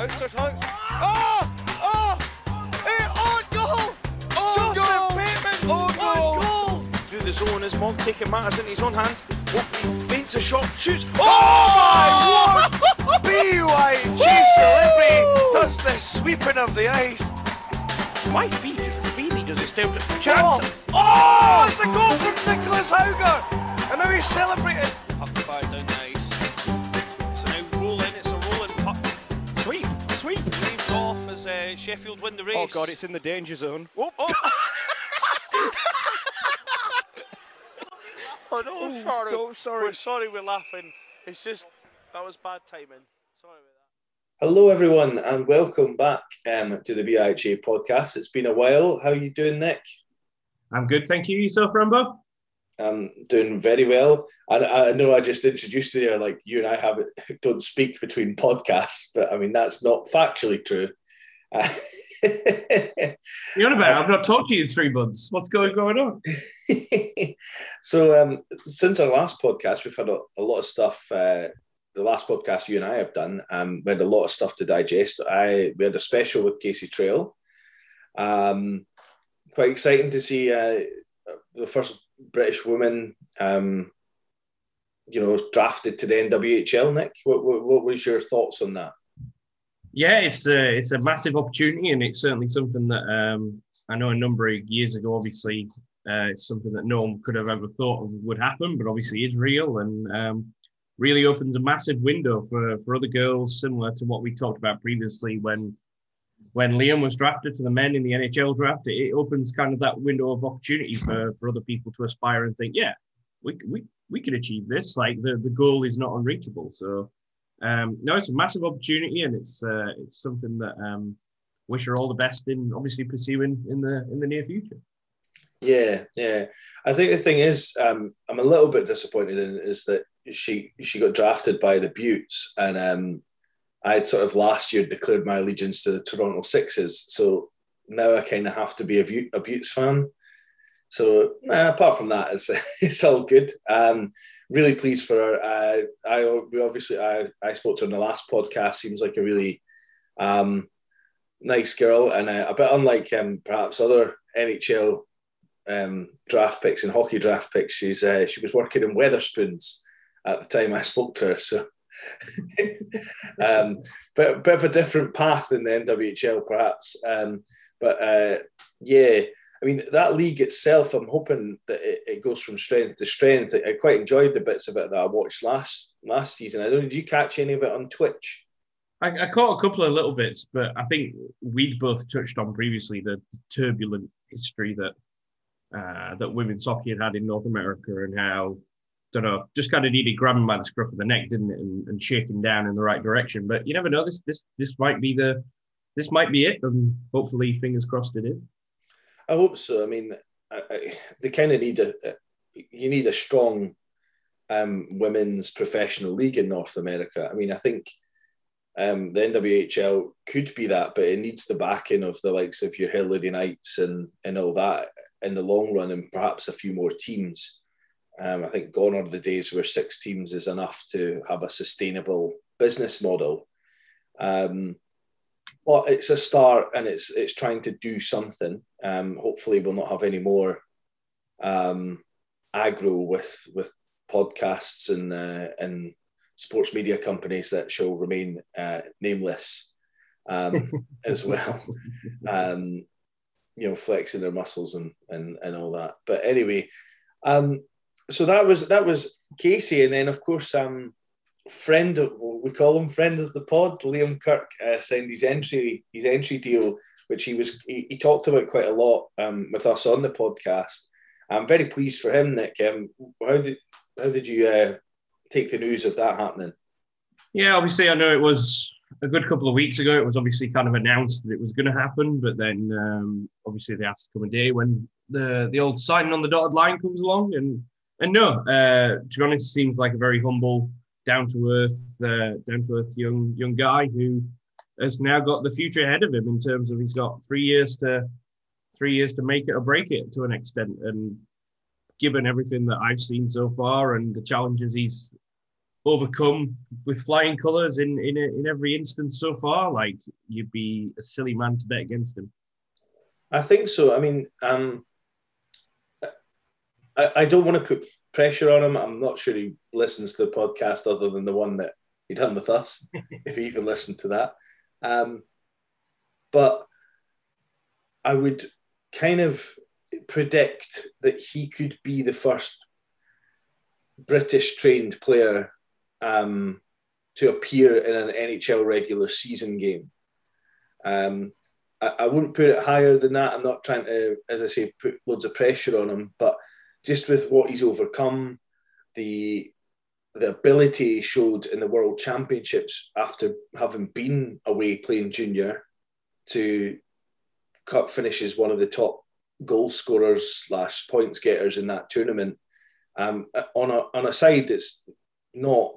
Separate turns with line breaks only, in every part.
Outstretched hand. Oh! Oh! Hey, on goal!
On
Joseph
goal!
Bateman!
On goal!
goal! Through the zone as Monk taking matters into his own hands. Oakley feints a shot, shoots. Oh,
Oh,
my word! BYG celebrity does the sweeping of the ice.
My feet is speedy, does it still
Oh,
chance?
oh, it's a goal from Nicholas Hauger! And now he's celebrating.
Sheffield win the race.
Oh god, it's in the danger zone.
Oh, oh.
Oh no,
Oh,
sorry.
no, sorry.
We're sorry we're laughing. It's just, that was bad timing. Sorry about that.
Hello, everyone, and welcome back um, to the BIHA podcast. It's been a while. How are you doing, Nick?
I'm good, thank you. Yourself, Rambo?
I'm doing very well. I, I know I just introduced you there, like you and I have don't speak between podcasts, but I mean that's not factually true.
You're about? I've not talked to you in three months. What's going going on?
so um, since our last podcast, we've had a, a lot of stuff. Uh, the last podcast you and I have done, um, we had a lot of stuff to digest. I we had a special with Casey Trail. Um, quite exciting to see uh, the first British woman, um, you know, drafted to the NWHL. Nick, what, what, what was your thoughts on that?
Yeah, it's a it's a massive opportunity, and it's certainly something that um, I know a number of years ago. Obviously, uh, it's something that no one could have ever thought would happen, but obviously is real, and um, really opens a massive window for for other girls, similar to what we talked about previously when when Liam was drafted for the men in the NHL draft. It, it opens kind of that window of opportunity for for other people to aspire and think, yeah, we we we can achieve this. Like the the goal is not unreachable. So um, no, it's a massive opportunity, and it's uh, it's something that um, wish her all the best in obviously pursuing in the in the near future.
Yeah, yeah. I think the thing is, um, I'm a little bit disappointed in is that she she got drafted by the Beauts, and um, I had sort of last year declared my allegiance to the Toronto Sixes, so now I kind of have to be a, Beauts fan. So nah, apart from that, it's it's all good. Um, really pleased for her. Uh, I we obviously I I spoke to her in the last podcast. Seems like a really um, nice girl, and uh, a bit unlike um, perhaps other NHL um, draft picks and hockey draft picks. She's uh, she was working in Wetherspoons at the time I spoke to her, so um, but bit of a different path in the NWHL perhaps. Um, but uh, yeah, I mean that league itself. I'm hoping that it, it goes from strength to strength. I, quite enjoyed the bits of it that I watched last last season. I don't. Did you catch any of it on Twitch?
I, I caught a couple of little bits, but I think we'd both touched on previously the turbulent history that uh, that women's hockey had had in North America and how don't know, just kind of needed grabbing by the scruff of the neck, didn't it, and, and shaking down in the right direction. But you never know. This this this might be the this might be it, and hopefully, fingers crossed, it is.
I hope so. I mean, I, I, they kind of need a, a you need a strong um, women's professional league in North America. I mean, I think um, the NWHL could be that, but it needs the backing of the likes of your Hilary Knights and and all that in the long run, and perhaps a few more teams. Um, I think gone are the days where six teams is enough to have a sustainable business model. Um, but it's a start, and it's it's trying to do something. Um, hopefully, we'll not have any more um, aggro with with podcasts and uh, and sports media companies that shall remain uh, nameless um, as well. Um, you know, flexing their muscles and and and all that. But anyway, um, so that was that was Casey, and then of course, um, friend of, we call him friend of the pod, Liam Kirk uh, signed his entry his entry deal, which he was he, he talked about quite a lot um, with us on the podcast. I'm very pleased for him, Nick. Um, how did how did you uh, take the news of that happening?
Yeah, obviously, I know it was a good couple of weeks ago. It was obviously kind of announced that it was going to happen, but then um, obviously they asked to come a day when the the old signing on the dotted line comes along, and and no, uh, to be honest, seems like a very humble, down to earth, uh, down to earth young young guy who has now got the future ahead of him in terms of he's got three years to three years to make it or break it to an extent, and given everything that I've seen so far and the challenges he's overcome with flying colours in in, in every instance so far. Like you'd be a silly man to bet against him.
I think so. I mean, um, I, I don't want to put pressure on him. I'm not sure he listens to the podcast other than the one that he done with us, if he even listened to that. Um, but I would kind of predict that he could be the first British trained player um, to appear in an NHL regular season game. Um, I, I, wouldn't put it higher than that. I'm not trying to, as I say, put loads of pressure on him, but just with what he's overcome, the the ability he showed in the World Championships after having been away playing junior to cut finishes one of the top goal scorers slash points getters in that tournament um, on a on a side that's not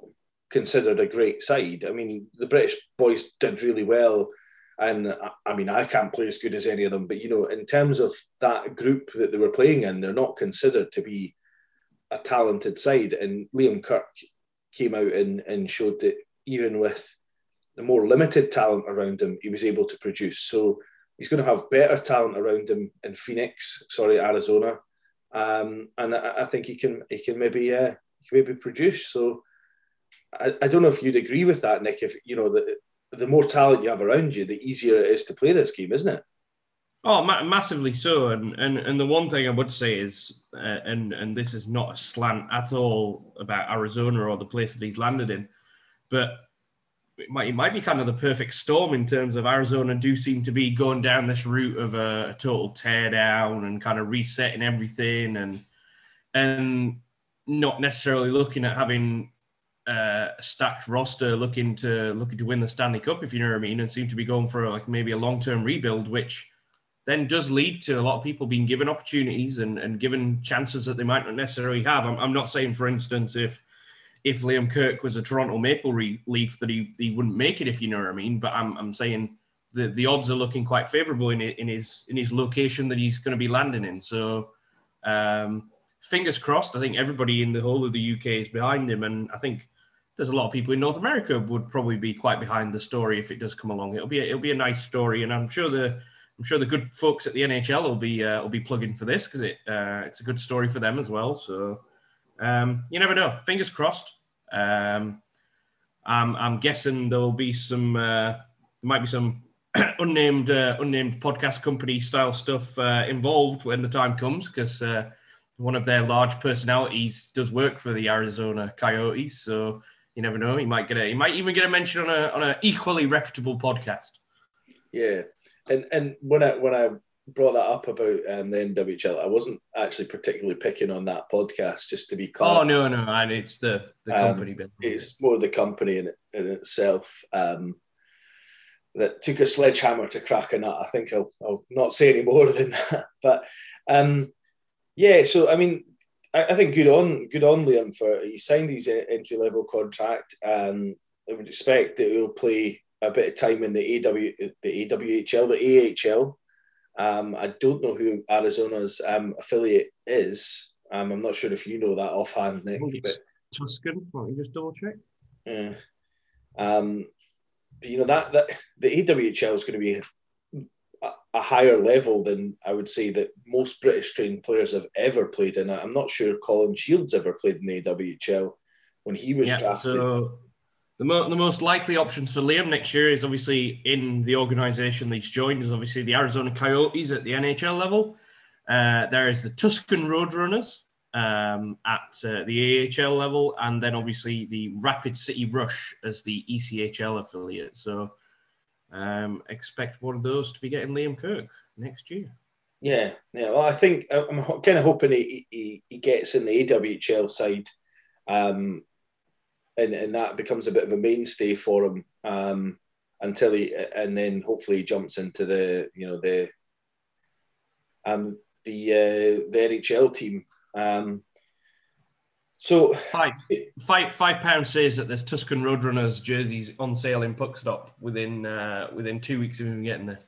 considered a great side. I mean, the British boys did really well, and I mean, I can't play as good as any of them, but you know, in terms of that group that they were playing in, they're not considered to be a talented side. And Liam Kirk came out and, and showed that even with the more limited talent around him, he was able to produce. So he's going to have better talent around him in Phoenix, sorry, Arizona, um, and I, I, think he can he can maybe uh, he can maybe produce. So I, I don't know if you'd agree with that, Nick. If you know the the more talent you have around you, the easier it is to play this game, isn't it?
Oh, ma- massively so. And, and and the one thing I would say is, uh, and and this is not a slant at all about Arizona or the place that he's landed in, but it might, it might be kind of the perfect storm in terms of Arizona do seem to be going down this route of a, a total teardown and kind of resetting everything and and not necessarily looking at having uh, a stacked roster looking to looking to win the Stanley Cup, if you know what I mean, and seem to be going for like maybe a long term rebuild, which then does lead to a lot of people being given opportunities and, and given chances that they might not necessarily have. I'm, I'm not saying, for instance, if if Liam Kirk was a Toronto Maple Leaf that he, he wouldn't make it, if you know what I mean. But I'm, I'm saying the, the odds are looking quite favourable in, in his in his location that he's going to be landing in. So um, fingers crossed. I think everybody in the whole of the UK is behind him, and I think there's a lot of people in North America would probably be quite behind the story if it does come along. It'll be a, it'll be a nice story, and I'm sure the I'm sure the good folks at the NHL will be uh, will be plugging for this because it uh, it's a good story for them as well. So um, you never know. Fingers crossed. Um, I'm, I'm, guessing there will be some. Uh, there might be some unnamed uh, unnamed podcast company style stuff uh, involved when the time comes because uh, one of their large personalities does work for the Arizona Coyotes. So you never know. He might get a. He might even get a mention on a on an equally reputable podcast.
Yeah, and and when I when I brought that up about um, the NWHL, I wasn't actually particularly picking on that podcast, just to be clear.
Oh no, no, and it's the the um, company um, bit.
It's more the company in, in itself um, that took a sledgehammer to crack a nut. I think I'll, I'll not say any more than that. But um, yeah, so I mean, I, I, think good on good on Liam for he signed his entry level contract, and I would expect that he'll play a bit of time in the AW the AWHL, the AHL um, I don't know who Arizona's um, affiliate is. Um, I'm not sure if you know that offhand, Nick.
But, Tucson. Let me just double check.
Yeah. Um, but, you know that that the AWHL is going to be a, a, higher level than I would say that most British trained players have ever played in. I'm not sure Colin Shields ever played in the AWHL when he was yeah, drafted.
So the, mo- the most likely options for Liam next year is obviously in the organisation that he's joined is obviously the Arizona Coyotes at the NHL level. Uh, there is the Tucson Roadrunners um, at uh, the AHL level, and then obviously the Rapid City Rush as the ECHL affiliate. So um, expect one of those to be getting Liam Kirk next year.
Yeah, yeah. Well, I think I'm kind of hoping he, he, he gets in the AWHL side. Um, and, and that becomes a bit of a mainstay for him um, until he and then hopefully he jumps into the you know the um the uh, the NHL team. Um, so
five five five pound says that there's Tucson Roadrunners jerseys on sale in Puckstop within uh, within two weeks of him getting there.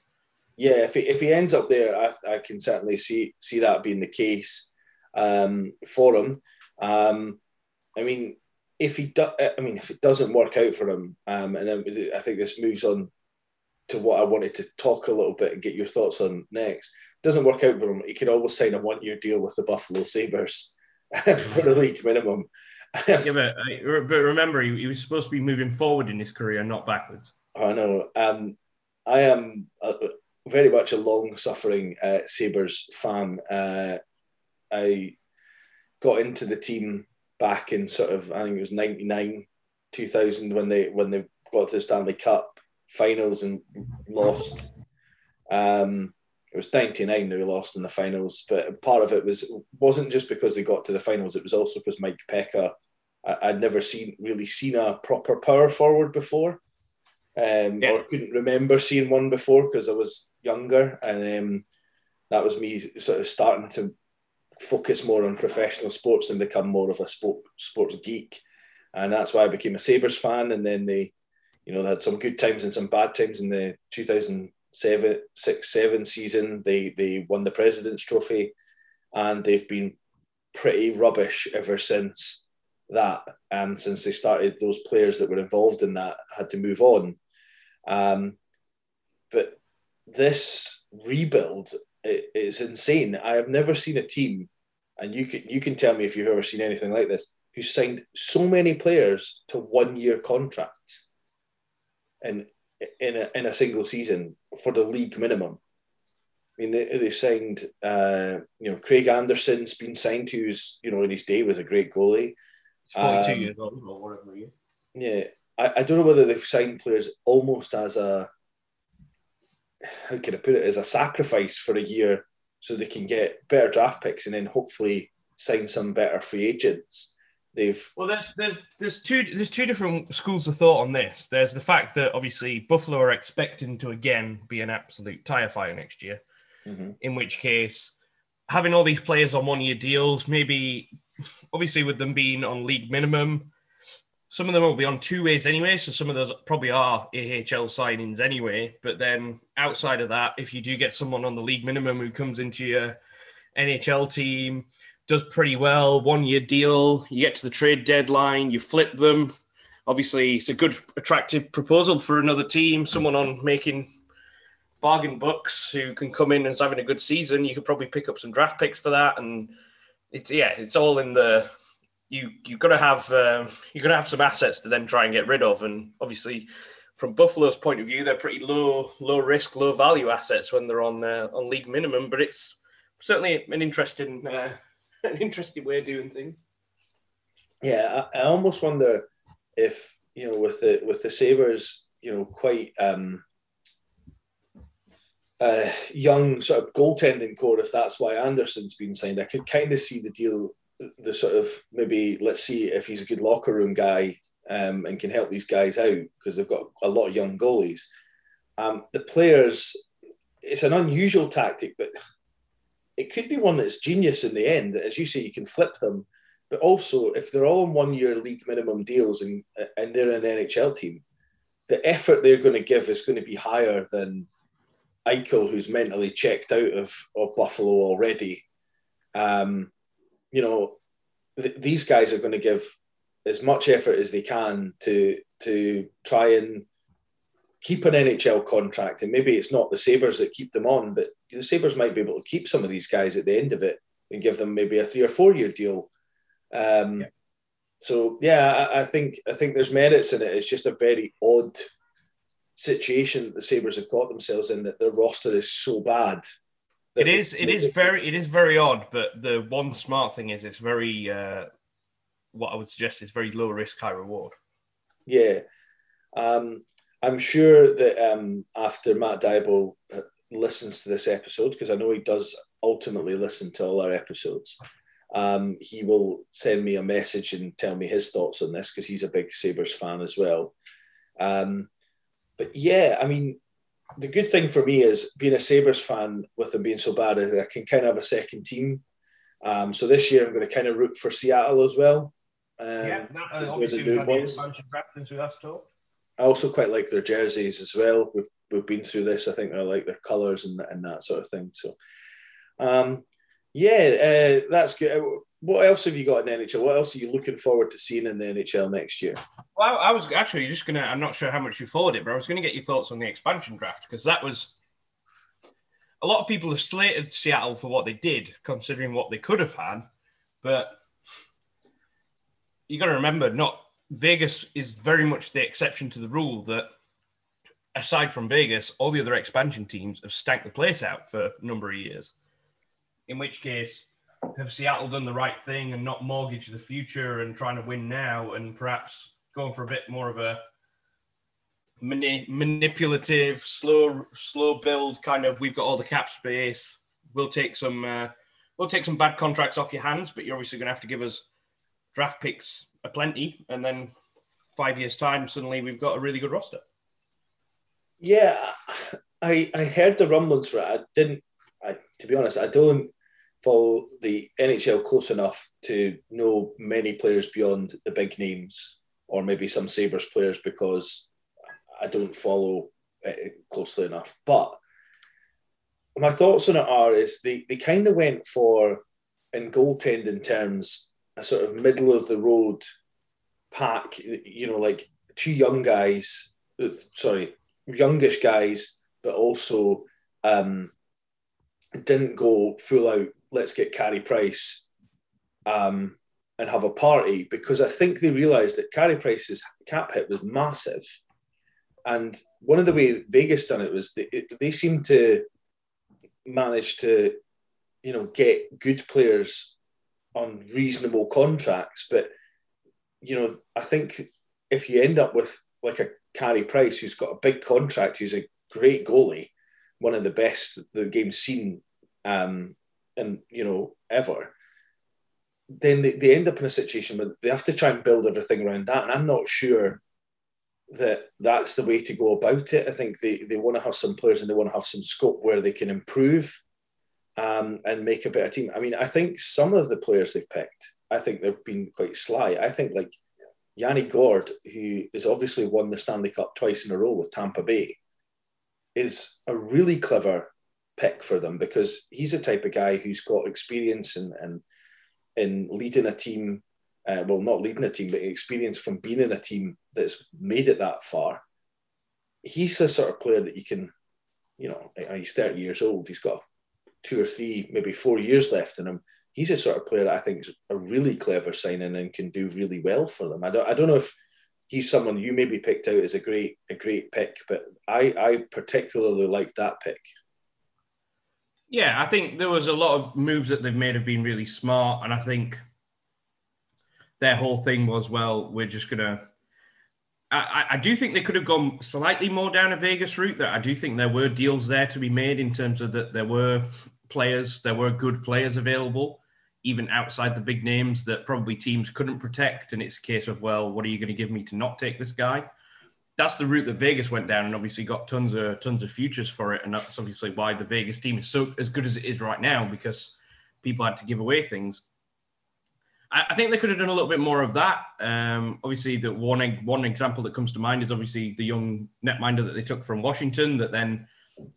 Yeah, if he, if he ends up there, I, I can certainly see see that being the case um, for him. Um, I mean, if he do, I mean, if it doesn't work out for him, um, and then I think this moves on to what I wanted to talk a little bit and get your thoughts on next. Doesn't work out for him, he could always sign a one-year deal with the Buffalo Sabres for the league minimum.
yeah, but, uh, but remember, he, he, was supposed to be moving forward in his career, not backwards.
I know. Um, I am a, very much a long-suffering uh, Sabres fan. Uh, I got into the team back in sort of I think it was '99, 2000 when they when they got to the Stanley Cup finals and lost. Um, it was 99 they lost in the finals, but part of it was wasn't just because they got to the finals. It was also because Mike Peca. I, would never seen really seen a proper power forward before, um, yeah. or couldn't remember seeing one before because I was younger, and um, that was me sort of starting to focus more on professional sports and become more of a sport, sports geek. And that's why I became a Sabres fan. And then they, you know, they had some good times and some bad times in the 2007 6 7 season. They, they won the President's Trophy and they've been pretty rubbish ever since that. And since they started, those players that were involved in that had to move on. Um, but this rebuild it's insane. I have never seen a team, and you can you can tell me if you've ever seen anything like this, who signed so many players to one year contracts, in in a, in a single season for the league minimum. I mean, they, they signed, uh, you know, Craig Anderson's been signed, to, who's, you know, in his day was a great goalie.
He's 42 um, years old or whatever he is.
Yeah. I, I don't know whether they've signed players almost as a how can I put it, as a sacrifice for a year so they can get better draft picks and then hopefully sign some better free agents. They've
well, there's there's there's two there's two different schools of thought on this. There's the fact that obviously Buffalo are expecting to again be an absolute tire fire next year, mm-hmm. in which case having all these players on one year deals, maybe obviously with them being on league minimum, some of them will be on two ways anyway, so some of those probably are AHL signings anyway. But then outside of that, if you do get someone on the league minimum who comes into your NHL team, does pretty well, one year deal, you get to the trade deadline, you flip them. Obviously, it's a good, attractive proposal for another team, someone on making bargain bucks who can come in and is having a good season. You could probably pick up some draft picks for that. And it's, yeah, it's all in the you you've got to have um, you've got to have some assets to then try and get rid of, and obviously from Buffalo's point of view, they're pretty low low risk, low value assets when they're on uh, on league minimum. But it's certainly an interesting uh, an interesting way of doing things.
Yeah, I, I, almost wonder if you know with the with the Sabres, you know, quite um, uh, young sort of goaltending core, if that's why Anderson's been signed, I could kind of see the deal the sort of maybe let's see if he's a good locker room guy um, and can help these guys out because they've got a lot of young goalies. Um, the players, it's an unusual tactic, but it could be one that's genius in the end. As you say, you can flip them, but also if they're all on one-year league minimum deals and and they're the NHL team, the effort they're going to give is going to be higher than Eichel, who's mentally checked out of, of Buffalo already. Um, you know, th- these guys are going to give as much effort as they can to to try and keep an NHL contract. And maybe it's not the Sabres that keep them on, but the Sabres might be able to keep some of these guys at the end of it and give them maybe a three or four year deal. Um, yeah. So yeah, I, I, think I think there's merits in it. It's just a very odd situation that the Sabres have got themselves in that their roster is so bad
it is. It is very. It is very odd. But the one smart thing is, it's very. Uh, what I would suggest is very low risk, high reward.
Yeah, um, I'm sure that um, after Matt Dybul uh, listens to this episode, because I know he does ultimately listen to all our episodes, um, he will send me a message and tell me his thoughts on this because he's a big Sabres fan as well. Um, but yeah, I mean, the good thing for me is being a Sabres fan with them being so bad is I can kind of have a second team. Um, so this year I'm going to kind of root for Seattle as well. Um, yeah, that, obviously we've had the expansion I also quite like their jerseys as well. We've we've been through this. I think I like their colours and, and that sort of thing. So, um, yeah, uh, that's good. Uh, what else have you got in NHL? What else are you looking forward to seeing in the NHL next year?
Well, I was actually just gonna. I'm not sure how much you followed it, but I was gonna get your thoughts on the expansion draft because that was a lot of people have slated Seattle for what they did, considering what they could have had. But you got to remember, not Vegas is very much the exception to the rule. That aside from Vegas, all the other expansion teams have stacked the place out for a number of years. In which case, have Seattle done the right thing and not mortgage the future and trying to win now and perhaps going for a bit more of a mani- manipulative, slow, slow build kind of? We've got all the cap space. We'll take some, uh, we'll take some bad contracts off your hands, but you're obviously going to have to give us draft picks aplenty, and then five years time, suddenly we've got a really good roster.
Yeah, I I heard the rumblings for it. I didn't. I to be honest, I don't follow the NHL close enough to know many players beyond the big names, or maybe some Sabres players because I don't follow it closely enough. But my thoughts on it are is they, they kind of went for in goaltending terms a sort of middle of the road pack, you know, like two young guys, sorry, youngish guys, but also um, didn't go full out. Let's get Carey Price um, and have a party because I think they realised that Carey Price's cap hit was massive, and one of the way Vegas done it was they, they seemed to manage to, you know, get good players on reasonable contracts, but you know, I think if you end up with like a Carey Price who's got a big contract, who's a great goalie, one of the best the game's seen, um, and you know ever, then they, they end up in a situation where they have to try and build everything around that, and I'm not sure that that's the way to go about it. I think they, they want to have some players and they want to have some scope where they can improve um, and make a better team. I mean, I think some of the players they've picked, I think they've been quite sly. I think like Yanni Gourde, who has obviously won the Stanley Cup twice in a row with Tampa Bay, is a really clever pick for them because he's the type of guy who's got experience in in, in leading a team. Uh, well, not leading a team, but experience from being in a team that's made it that far. He's the sort of player that you can, you know, he's 30 years old. He's got two or three, maybe four years left in him. He's a sort of player that I think is a really clever signing and can do really well for them. I don't, I don't know if he's someone you maybe picked out as a great, a great pick, but I, I particularly like that pick.
Yeah, I think there was a lot of moves that they've made have been really smart, and I think their whole thing was, well, we're just gonna I, I, do think they could have gone slightly more down a Vegas route. That I do think there were deals there to be made in terms of that there were players, there were good players available, even outside the big names that probably teams couldn't protect. And it's a case of, well, what are you going to give me to not take this guy? That's the route that Vegas went down, and obviously got tons of tons of futures for it. And that's obviously why the Vegas team is so as good as it is right now because people had to give away things. I, think they could have done a little bit more of that. Um, obviously, the one one example that comes to mind is obviously the young netminder that they took from Washington. That then,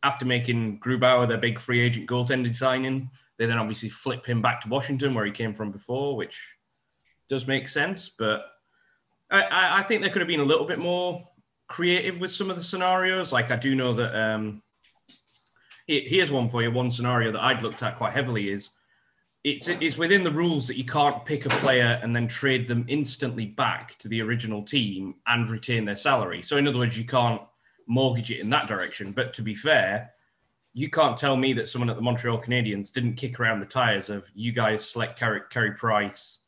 after making Grubauer their big free agent goaltending signing, they then obviously flip him back to Washington where he came from before, which does make sense. But I, I think there could have been a little bit more creative with some of the scenarios. Like I do know that um, here's one for you. One scenario that I'd looked at quite heavily is it's it's within the rules that you can't pick a player and then trade them instantly back to the original team and retain their salary. So in other words, you can't mortgage it in that direction. But to be fair, you can't tell me that someone at the Montreal Canadiens didn't kick around the tires of you guys select Carey, Carey Price,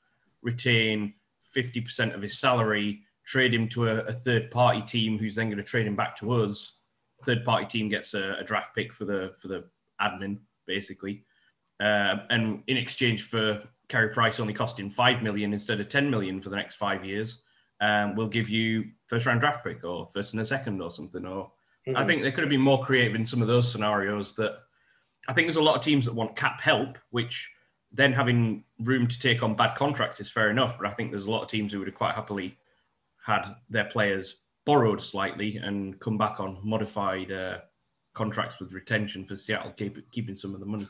retain 50% of his salary, trade him to a, a third party team who's then going to trade him back to us. Third party team gets a, a draft pick for the for the admin basically uh, and in exchange for Carey Price only costing five million instead of ten million for the next five years, um, we'll give you first round draft pick or first and a second or something. Or mm-hmm. I think they could have been more creative in some of those scenarios. That I think there's a lot of teams that want cap help, which then having room to take on bad contracts is fair enough. But I think there's a lot of teams who would have quite happily had their players borrowed slightly and come back on modified uh, contracts with retention for Seattle, keep, keeping some of the money.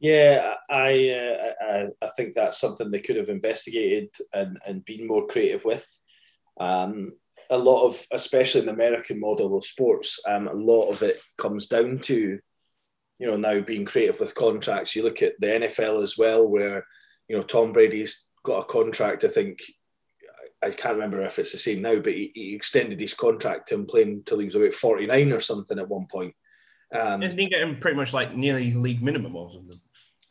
Yeah, I, uh, I I think that's something they could have investigated and, and been more creative with. Um, a lot of, especially in the American model of sports, um, a lot of it comes down to, you know, now being creative with contracts. You look at the NFL as well, where, you know, Tom Brady's got a contract. I think I can't remember if it's the same now, but he, he extended his contract to him playing until he was about 49 or something at one point. Um,
Isn't he getting pretty much like nearly league minimum or something?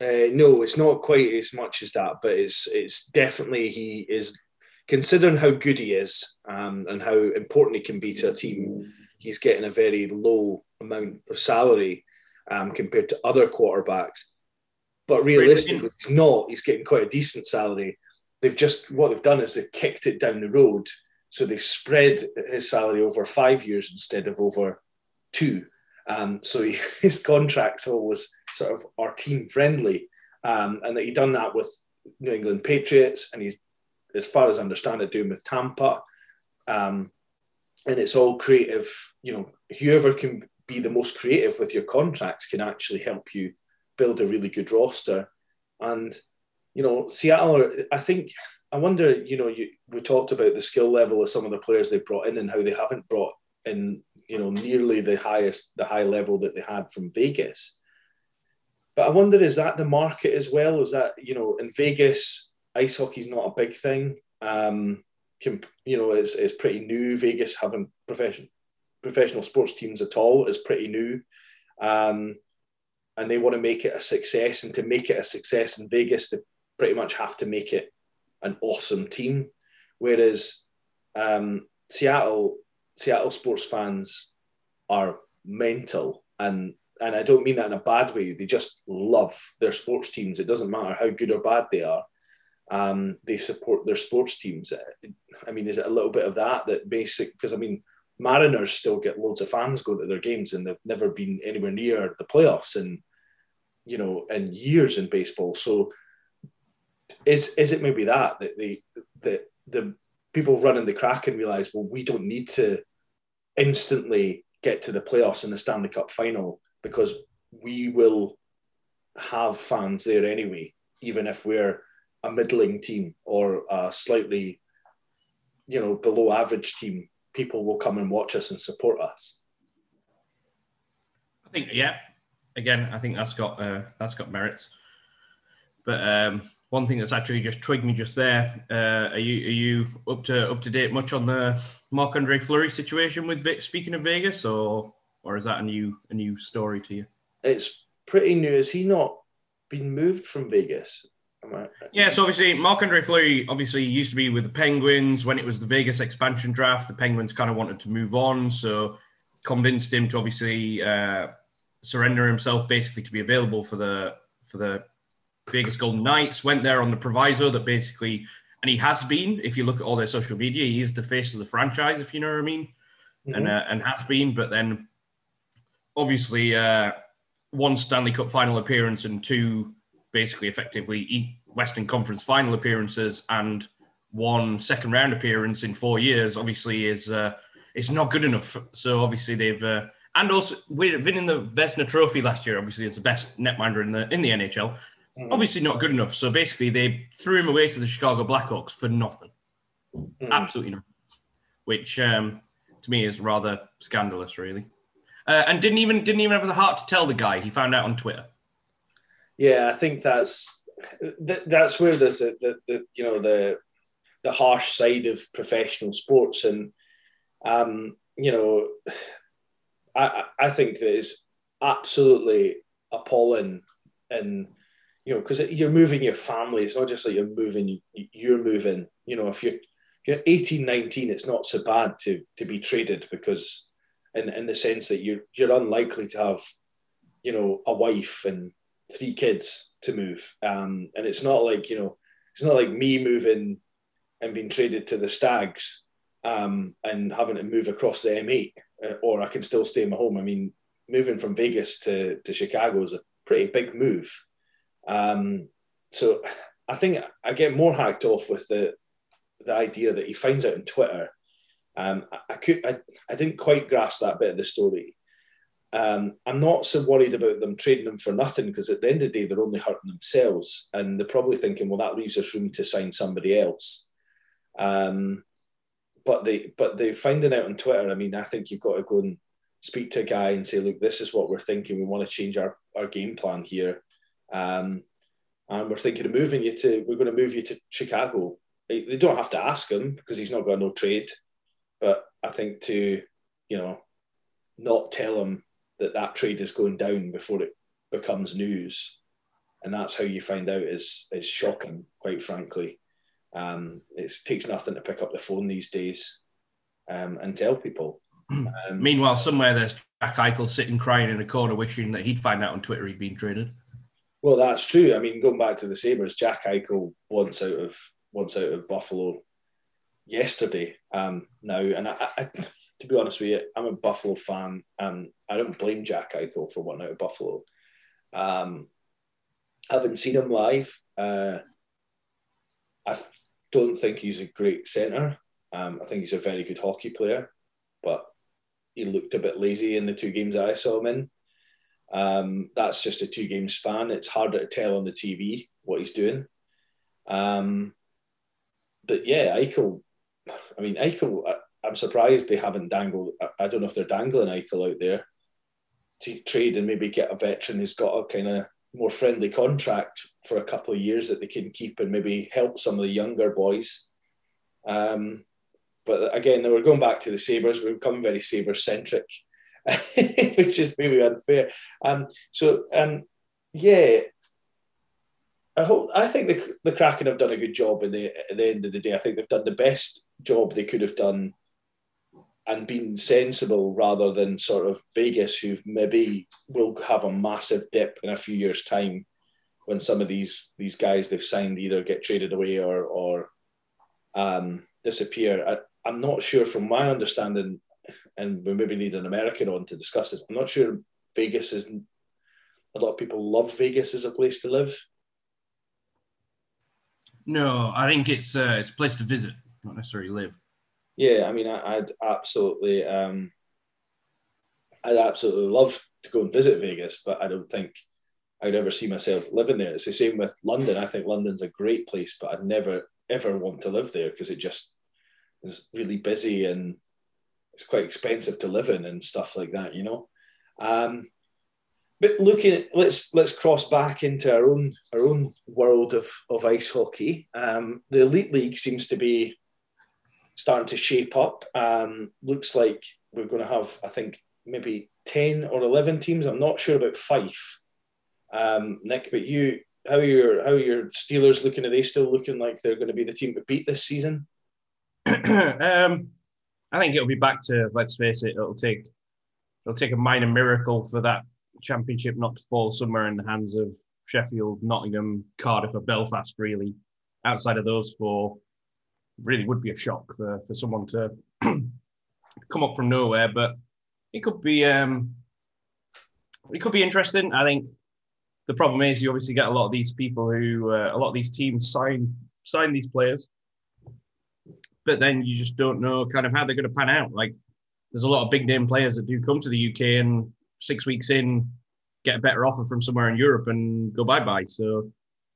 Uh, no, it's not quite as much as that, but it's it's definitely he is considering how good he is um, and how important he can be to a team. He's getting a very low amount of salary um, compared to other quarterbacks, but realistically, he's not. He's getting quite a decent salary. They've just what they've done is they've kicked it down the road, so they've spread his salary over five years instead of over two. Um, so he, his contracts always sort of are team friendly, um, and that he done that with New England Patriots, and he's, as far as I understand it, doing with Tampa, um, and it's all creative. You know, whoever can be the most creative with your contracts can actually help you build a really good roster, and you know, Seattle. I think. I wonder, you know, you, we talked about the skill level of some of the players they brought in and how they haven't brought in you know nearly the highest the high level that they had from Vegas. But I wonder is that the market as well? Is that you know in Vegas ice hockey's not a big thing. Um, can, you know it's, it's pretty new. Vegas having professional professional sports teams at all is pretty new. Um, and they want to make it a success. And to make it a success in Vegas, pretty much have to make it an awesome team. Whereas um, Seattle Seattle sports fans are mental, and and I don't mean that in a bad way. They just love their sports teams. It doesn't matter how good or bad they are. Um, they support their sports teams. I mean, is it a little bit of that that basic? Because I mean, Mariners still get loads of fans going to their games, and they've never been anywhere near the playoffs in you know in years in baseball. So is is it maybe that that the the the people running the Kraken realize well we don't need to instantly get to the playoffs in the Stanley Cup final because we will have fans there anyway, even if we're a middling team or a slightly, you know, below average team. People will come and watch us and support us.
I think, yeah. Again, I think that's got uh, that's got merits. But um, one thing that's actually just twigged me just there. Uh, are you are you up to up to date much on the Marc Andre Fleury situation with Vic, speaking of Vegas, or or is that a new a new story to you?
It's pretty new. Has he not been moved from Vegas? I,
yeah, so obviously Marc Andre Fleury obviously used to be with the Penguins when it was the Vegas expansion draft. The Penguins kind of wanted to move on, so convinced him to obviously uh, surrender himself basically to be available for the for the Vegas Golden Knights. Went there on the proviso that basically, and he has been. If you look at all their social media, he is the face of the franchise, if you know what I mean, mm-hmm. and uh, and has been. But then, obviously, uh, one Stanley Cup final appearance and two basically effectively Western Conference final appearances and one second round appearance in four years. Obviously, is uh, it's not good enough. So obviously they've. Uh, and also, we're winning the Vezina Trophy last year, obviously, is the best netminder in the in the NHL. Mm. Obviously not good enough. So basically, they threw him away to the Chicago Blackhawks for nothing. Mm. Absolutely nothing. Which um, to me is rather scandalous, really. Uh, and didn't even didn't even have the heart to tell the guy. He found out on Twitter.
Yeah, I think that's that's where there's a, the, the you know the the harsh side of professional sports, and um, you know, I I think that is absolutely appalling and you know, because you're moving your family. It's not just like you're moving, you're moving. You know, if you're you're 18, 19, it's not so bad to to be traded because, in in the sense that you're you're unlikely to have, you know, a wife and three kids to move. Um, and it's not like you know, it's not like me moving and being traded to the Stags um, and having to move across the M8, uh, or I can still stay in my home. I mean, moving from Vegas to to Chicago is a pretty big move. Um, so I think I get more hacked off with the the idea that he finds out on Twitter. Um, I, I could I, I didn't quite grasp that bit of the story. um, I'm not so worried about them trading them for nothing because at the end of the day, they're only hurting themselves. And they're probably thinking, well, that leaves us room to sign somebody else. Um, but they but they finding out on Twitter. I mean, I think you've got to go and speak to a guy and say, look, this is what we're thinking. We want to change our, our game plan here. Um, and we're thinking of moving you to, we're going to move you to Chicago. They don't have to ask him because he's not got no trade. But I think to, you know, not tell him that that trade is going down before it becomes news. And that's how you find out is, is shocking, quite frankly. Um, it takes nothing to pick up the phone these days um, and tell people.
Um, Meanwhile, somewhere there's Jack Eichel sitting crying in a corner, wishing that he'd find out on Twitter he'd been traded.
Well, that's true. I mean, going back to the Sabres, Jack Eichel wants out of wants out of Buffalo yesterday. Um, now, and I, I, to be honest with you, I'm a Buffalo fan, and I don't blame Jack Eichel for wanting out of Buffalo. Um, I haven't seen him live. Uh, I don't think he's a great centre. Um, I think he's a very good hockey player, but he looked a bit lazy in the two games I saw him in. Um, that's just a two game span. It's harder to tell on the TV what he's doing. Um, but yeah, Eichel, I mean, Eichel, I, am surprised they haven't dangled. I, I, don't know if they're dangling Eichel out there to trade and maybe get a veteran who's got a kind of more friendly contract for a couple of years that they can keep and maybe help some of the younger boys. Um, but again, were going back to the Sabres. We're becoming very Sabre centric, which is maybe unfair. Um, so um, yeah, I hope. I think the the Kraken have done a good job. In the at the end of the day, I think they've done the best job they could have done, and been sensible rather than sort of Vegas, who maybe will have a massive dip in a few years' time when some of these these guys they've signed either get traded away or or um, disappear. I, I'm not sure, from my understanding, and we maybe need an American on to discuss this. I'm not sure Vegas is. A lot of people love Vegas as a place to live.
No, I think it's uh, it's a place to visit, not necessarily live.
Yeah, I mean, I, would absolutely, um, I'd absolutely love to go and visit Vegas, but I don't think I'd ever see myself living there. It's the same with London. I think London's a great place, but I'd never ever want to live there because it just is really busy and it's quite expensive to live in and stuff like that, you know. Um, but looking at let's let's cross back into our own our own world of of ice hockey. Um, the elite league seems to be starting to shape up. Um, looks like we're going to have, I think, maybe ten or eleven teams. I'm not sure about Fife, um, Nick. But you, how are your how are your Steelers looking? Are they still looking like they're going to be the team to beat this season?
um, I think it'll be back to let's face it. It'll take it'll take a minor miracle for that championship not to fall somewhere in the hands of Sheffield, Nottingham, Cardiff, or Belfast. Really, outside of those four, really would be a shock for for someone to come up from nowhere. But it could be um, it could be interesting. I think the problem is you obviously get a lot of these people who uh, a lot of these teams sign sign these players but then you just don't know kind of how they're going to pan out. Like there's a lot of big name players that do come to the UK and six weeks in get a better offer from somewhere in Europe and go bye bye. So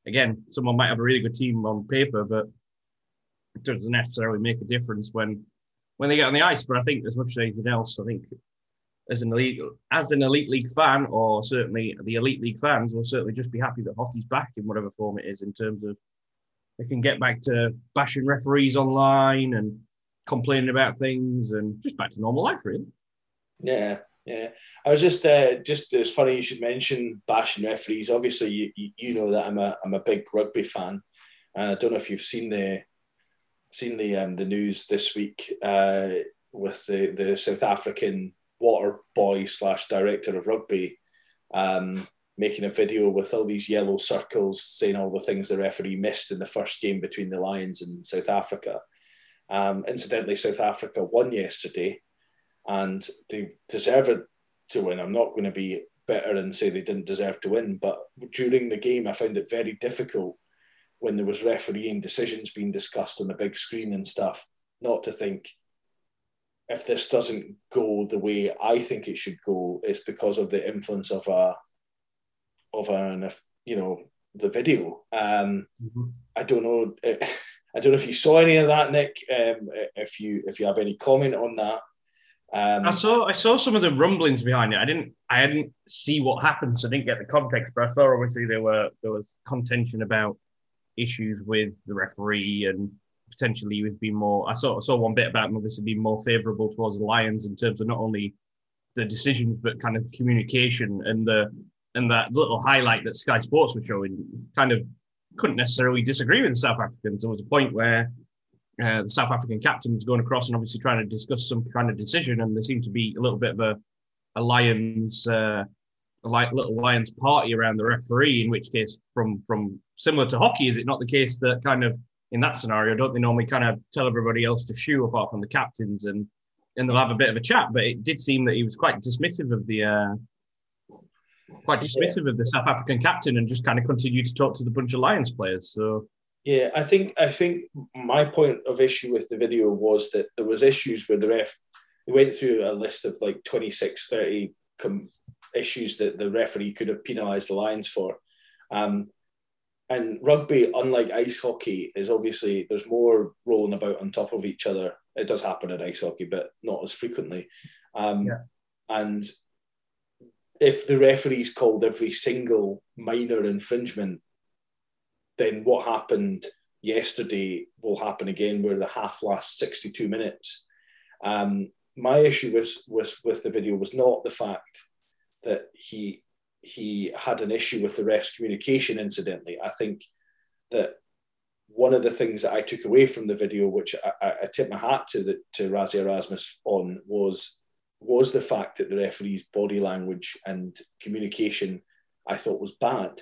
again, someone might have a really good team on paper, but it doesn't necessarily make a difference when when they get on the ice. But I think as much as anything else, I think as an elite as an elite league fan, or certainly the elite league fans, will certainly just be happy that hockey's back in whatever form it is in terms of they can get back to bashing referees online and complaining about things and just back to normal life, really.
Yeah, yeah. I was just uh, just it's funny you should mention bashing referees. Obviously, you, you know that I'm a I'm a big rugby fan, and I don't know if you've seen the seen the um, the news this week uh, with the the South African water boy slash director of rugby um, making a video with all these yellow circles saying all the things the referee missed in the first game between the Lions and South Africa. Um, incidentally, South Africa won yesterday and they deserved to win. I'm not going to be better and say they didn't deserve to win, but during the game, I found it very difficult when there was refereeing decisions being discussed on the big screen and stuff, not to think if this doesn't go the way I think it should go, it's because of the influence of a of an you know the video. Um,
Mhm.
I don't know. I don't know if you saw any of that, Nick. Um, if you if you have any comment on that. Um,
I saw I saw some of the rumblings behind it. I didn't I didn't see what happened, so I didn't get the context. But I thought obviously there were there was contention about issues with the referee and potentially he was being more. I saw I saw one bit about him obviously being more favourable towards the Lions in terms of not only the decisions but kind of communication and the and that little highlight that Sky Sports was showing kind of couldn't necessarily disagree with the South Africans. There was a point where uh, the South African captain was going across and obviously trying to discuss some kind of decision, and there seemed to be a little bit of a, a Lions, uh, a li- little Lions party around the referee. In which case, from from similar to hockey, is it not the case that kind of in that scenario, don't they normally kind of tell everybody else to shoo apart from the captains and and they'll have a bit of a chat? But it did seem that he was quite dismissive of the. Uh, Quite dismissive of the South African captain and just kind of continued to talk to the bunch of Lions players. So
Yeah, I think I think my point of issue with the video was that there was issues where the ref they went through a list of like 26, 30 com- issues that the referee could have penalised the Lions for. Um, and rugby, unlike ice hockey, is obviously there's more rolling about on top of each other. It does happen in ice hockey, but not as frequently. Um,
Yeah.
And if the referees called every single minor infringement then what happened yesterday will happen again, where the half lasts 62 minutes. Um, my issue was, was with the video was not the fact that he he had an issue with the ref's communication. Incidentally, I think that one of the things that I took away from the video, which I, I, tip my hat to the, to Rassie Erasmus on, was was the fact that the referee's body language and communication I thought was bad.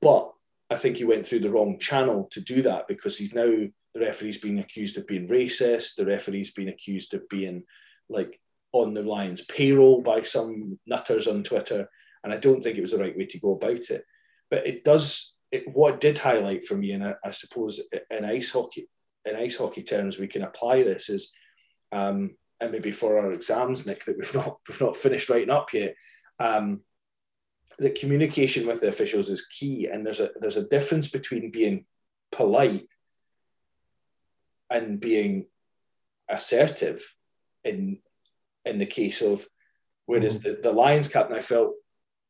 But I think he went through the wrong channel to do that because he's now the referee's being accused of being racist. The referee's been accused of being like on the Lions payroll by some nutters on Twitter, and I don't think it was the right way to go about it. But it does. It, what it did highlight for me, and I, I suppose in ice hockey, in ice hockey terms, we can apply this is, um, and maybe for our exams, Nick, that we've not we've not finished writing up yet. Um, that communication with the officials is key, and there's a there's a difference between being polite and being assertive in in the case of whereas the, the Lions captain I felt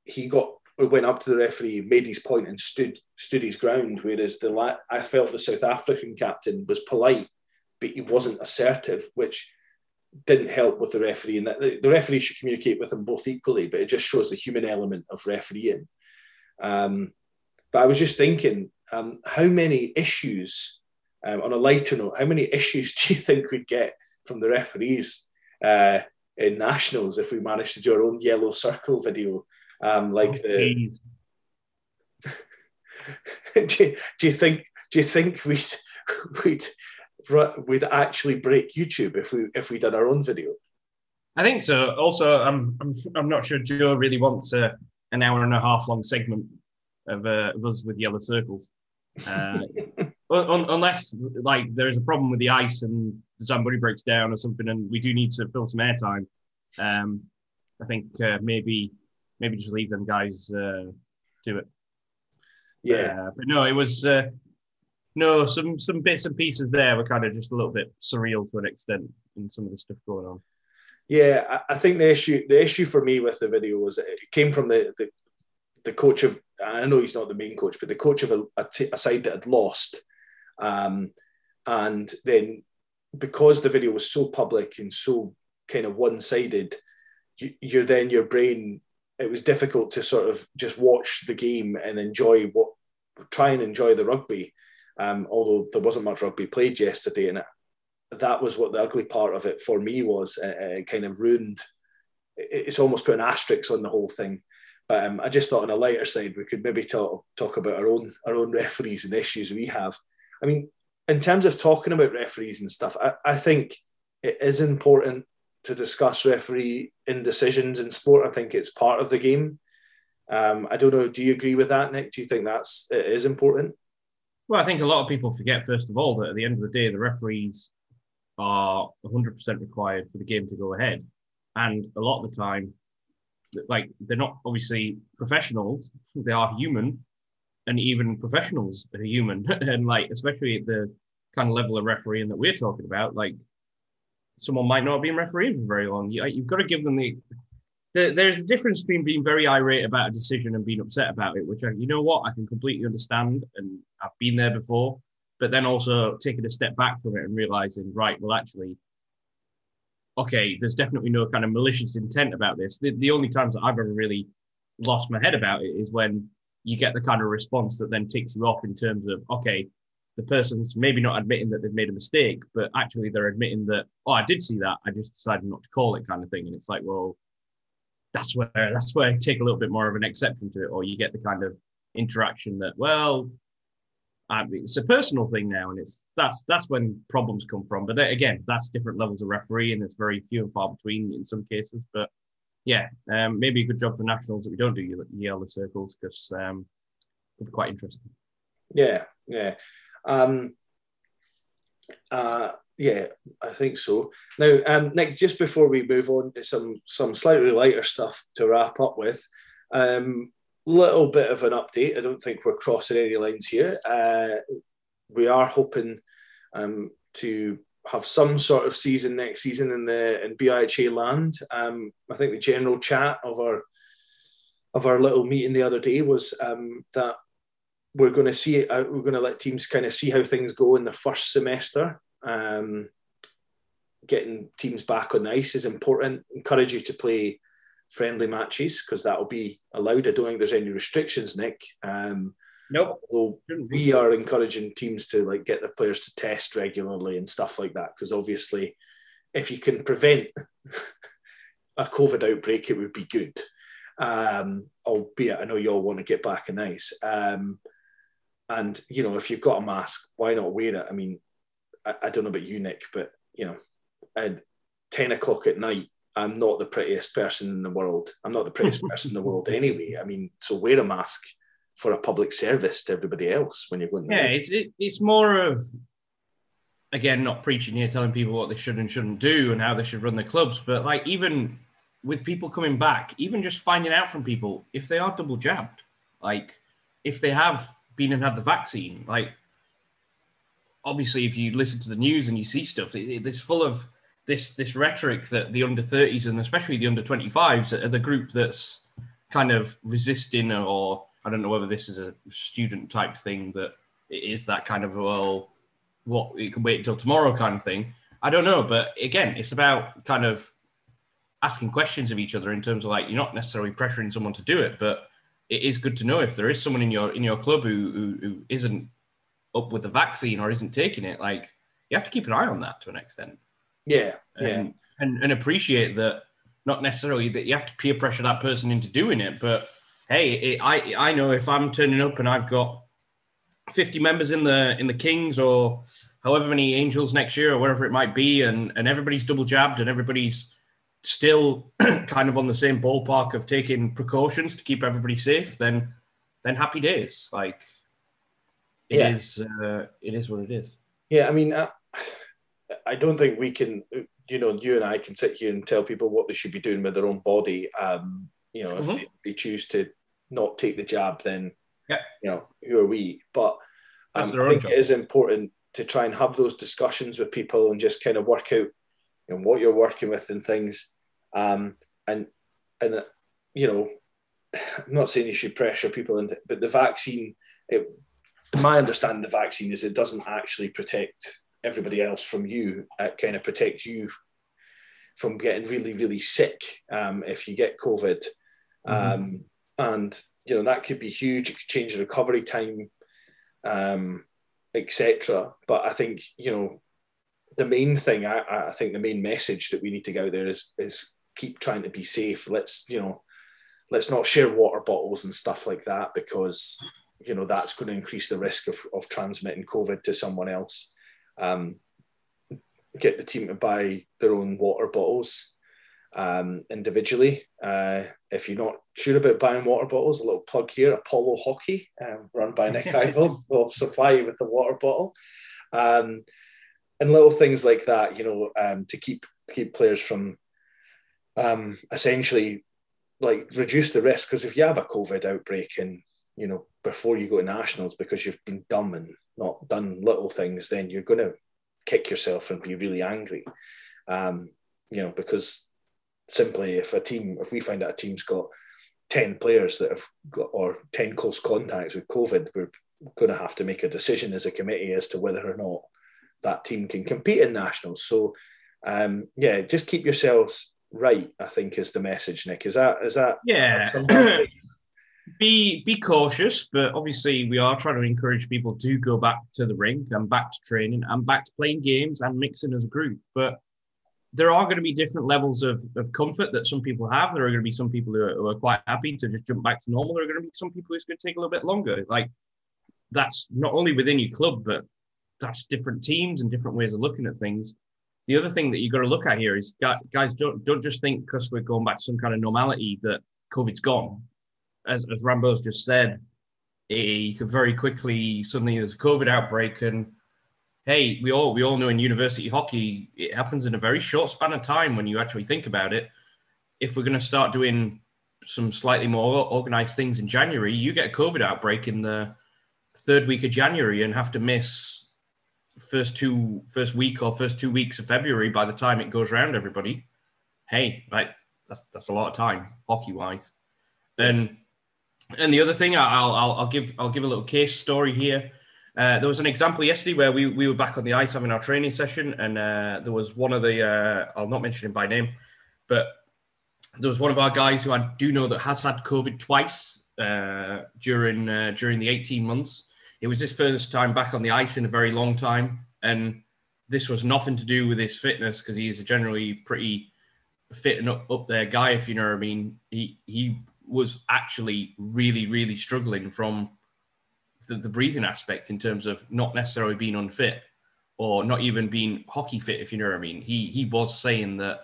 he got went up to the referee, made his point and stood stood his ground, whereas the I felt the South African captain was polite, but he wasn't assertive, which didn't help with the referee. And that the, referee should communicate with them both equally, but it just shows the human element of refereeing. Um, but I was just thinking, um, how many issues, um, on a lighter note, how many issues do you think we'd get from the referees uh, in nationals if we managed to do our own yellow circle video? Um, like the, do, you, do you think do you think we'd we'd we'd actually break YouTube if we if we did our own video?
I think so. Also, I'm I'm, I'm not sure Joe really wants a, an hour and a half long segment of, uh, of us with yellow circles, uh, un, unless like there is a problem with the ice and the Zamboni breaks down or something, and we do need to fill some airtime. Um, I think uh, maybe maybe just leave them guys uh, do it.
Yeah,
Uh, but no, it was uh, no some some bits and pieces there were kind of just a little bit surreal to an extent in some of the stuff going on.
yeah. I, I think the issue the issue for me with the video was it came from the the, the coach of I know he's not the main coach, but the coach of a, a, t- a side that had lost, um, and then because the video was so public and so kind of one sided, you, you're then your brain. It was difficult to sort of just watch the game and enjoy what try and enjoy the rugby. Um, although there wasn't much rugby played yesterday, and it, that was what the ugly part of it for me was. Uh, it kind of ruined. it- It's almost put an asterisk on the whole thing. But um, I just thought on a lighter side we could maybe talk talk about our own our own referees and issues we have. I mean, in terms of talking about referees and stuff, I, I think it is important to discuss referee indecisions in sport. I think it's part of the game. Um, I don't know. Do you agree with that, Nick? Do you think that's it is important?
Well, I think a lot of people forget, first of all, that at the end of the day, the referees are 100% required for the game to go ahead. And a lot of the time, like they're not obviously professionals, they are human, and even professionals are human. and like, especially at the kind of level of refereeing that we're talking about, like someone might not have been refereeing for very long. You, you've got to give them the, the. There's a difference between being very irate about a decision and being upset about it, which I, you know what, I can completely understand, and I've been there before. But then also taking a step back from it and realizing, right, well, actually, okay, there's definitely no kind of malicious intent about this. The, the only times that I've ever really lost my head about it is when you get the kind of response that then ticks you off in terms of, okay, the person's maybe not admitting that they've made a mistake, but actually they're admitting that, oh, I did see that. I just decided not to call it kind of thing. And it's like, well, that's where that's where I take a little bit more of an exception to it, or you get the kind of interaction that, well, I mean, it's a personal thing now, and it's that's that's when problems come from. But again, that's different levels of referee, and it's very few and far between in some cases. But yeah, um, maybe a good job for nationals that we don't do yellow circles because um, it'll be quite interesting.
Yeah, yeah. Um, uh, yeah, I think so. Now, um, Nick, just before we move on to some some slightly lighter stuff to wrap up with, um, little bit of an update. I don't think we're crossing any lines here. Uh, we are hoping um, to have some sort of season next season in the in BIHA land. Um, I think the general chat of our of our little meeting the other day was um, that we're going to see uh, we're going to let teams kind of see how things go in the first semester. Um, getting teams back on the ice is important. Encourage you to play friendly matches because that will be allowed. I don't think there's any restrictions, Nick. Um,
nope.
Although we are encouraging teams to like get their players to test regularly and stuff like that because obviously, if you can prevent a COVID outbreak, it would be good. Um, albeit I know you all want to get back in ice. Um, and you know, if you've got a mask, why not wear it? I mean, I, I don't know about you, Nick, but you know, at ten o'clock at night, I'm not the prettiest person in the world. I'm not the prettiest person in the world anyway. I mean, so wear a mask for a public service to everybody else when you're going.
Yeah, it's it, it's more of again not preaching here, telling people what they should and shouldn't do and how they should run their clubs, but like even with people coming back, even just finding out from people if they are double jabbed, like if they have been and had the vaccine. Like, obviously, if you listen to the news and you see stuff, it, it's full of this this rhetoric that the under 30s and especially the under 25s are the group that's kind of resisting, or I don't know whether this is a student type thing that it is that kind of well, what you can wait until tomorrow kind of thing. I don't know, but again, it's about kind of asking questions of each other in terms of like you're not necessarily pressuring someone to do it, but it is good to know if there is someone in your in your club who, who, who isn't up with the vaccine or isn't taking it. Like you have to keep an eye on that to an extent.
Yeah,
and,
yeah,
and and appreciate that. Not necessarily that you have to peer pressure that person into doing it, but hey, it, I I know if I'm turning up and I've got 50 members in the in the Kings or however many Angels next year or wherever it might be, and and everybody's double jabbed and everybody's still kind of on the same ballpark of taking precautions to keep everybody safe, then then happy days. Like it yeah. is, uh, it is what it is.
Yeah, I mean, I, I, don't think we can. You know, you and I can sit here and tell people what they should be doing with their own body. Um, you know, mm-hmm. if they, they, choose to not take the jab, then
yeah.
you know, who are we? But um, I think job. it is important to try and have those discussions with people and just kind of work out you know, what you're working with and things. Um, and and uh, you know, I'm not saying you should pressure people, into, but the vaccine, it, my understanding of the vaccine is it doesn't actually protect everybody else from you. It kind of protects you from getting really, really sick um, if you get COVID. Mm-hmm. Um, and you know that could be huge. It could change the recovery time, um, etc. But I think you know the main thing, I, I think the main message that we need to go there is is keep trying to be safe. Let's you know, let's not share water bottles and stuff like that because you know that's going to increase the risk of, of transmitting COVID to someone else. Um, get the team to buy their own water bottles um, individually. Uh, if you're not sure about buying water bottles, a little plug here: Apollo Hockey, um, run by Nick Ivel, will supply you with the water bottle. Um, and little things like that, you know, um, to keep keep players from um, essentially like reduce the risk. Because if you have a COVID outbreak and you know before you go to nationals because you've been dumb and not done little things, then you're going to kick yourself and be really angry. Um, you know, because simply if a team, if we find out a team's got 10 players that have got, or 10 close contacts with COVID, we're going to have to make a decision as a committee as to whether or not that team can compete in nationals. So, um, yeah, just keep yourselves right. I think is the message, Nick. Is that is that?
Yeah. Be be cautious, but obviously we are trying to encourage people to go back to the rink and back to training and back to playing games and mixing as a group. But there are going to be different levels of, of comfort that some people have. There are going to be some people who are, who are quite happy to just jump back to normal. There are going to be some people who's going to take a little bit longer. Like that's not only within your club, but that's different teams and different ways of looking at things. The other thing that you've got to look at here is guys don't don't just think because we're going back to some kind of normality that COVID's gone. As as Rambo's just said, you could very quickly suddenly there's a COVID outbreak and hey, we all we all know in university hockey it happens in a very short span of time when you actually think about it. If we're going to start doing some slightly more organized things in January, you get a COVID outbreak in the third week of January and have to miss first two first week or first two weeks of February by the time it goes around everybody. Hey, right, that's that's a lot of time hockey wise. Then, and the other thing I'll, I'll I'll give I'll give a little case story here. Uh, there was an example yesterday where we, we were back on the ice having our training session, and uh, there was one of the uh, I'll not mention him by name, but there was one of our guys who I do know that has had COVID twice uh, during uh, during the 18 months. It was his first time back on the ice in a very long time, and this was nothing to do with his fitness because he's a generally pretty fit and up, up there guy, if you know what I mean. He he was actually really really struggling from the, the breathing aspect in terms of not necessarily being unfit or not even being hockey fit, if you know what I mean. He he was saying that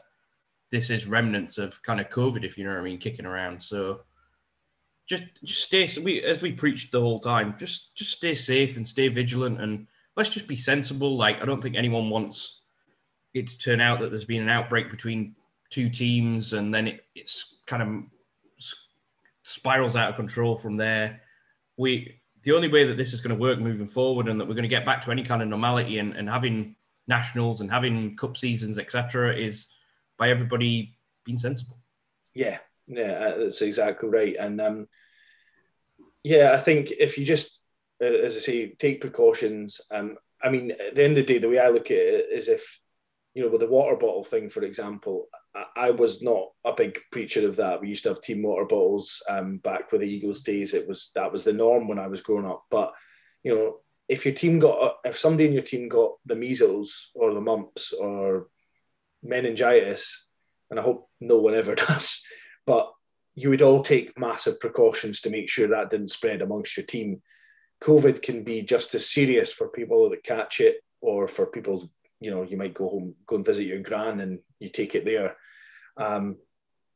this is remnants of kind of COVID, if you know what I mean, kicking around. So just just stay we as we preached the whole time, just just stay safe and stay vigilant and let's just be sensible. Like I don't think anyone wants it to turn out that there's been an outbreak between two teams and then it, it's kind of spirals out of control from there. We the only way that this is going to work moving forward and that we're going to get back to any kind of normality and, and having nationals and having cup seasons, etc., is by everybody being sensible.
Yeah, yeah, uh, that's exactly right. And um, yeah, I think if you just, uh, as I say, take precautions. Um, I mean, at the end of the day, the way I look at it is if, you know, with the water bottle thing, for example, I was not a big preacher of that. We used to have team water bottles um, back with the Eagles days. It was that was the norm when I was growing up. But you know, if your team got if somebody in your team got the measles or the mumps or meningitis, and I hope no one ever does, but you would all take massive precautions to make sure that didn't spread amongst your team. COVID can be just as serious for people that catch it or for people's you know you might go home go and visit your gran and you take it there. Um,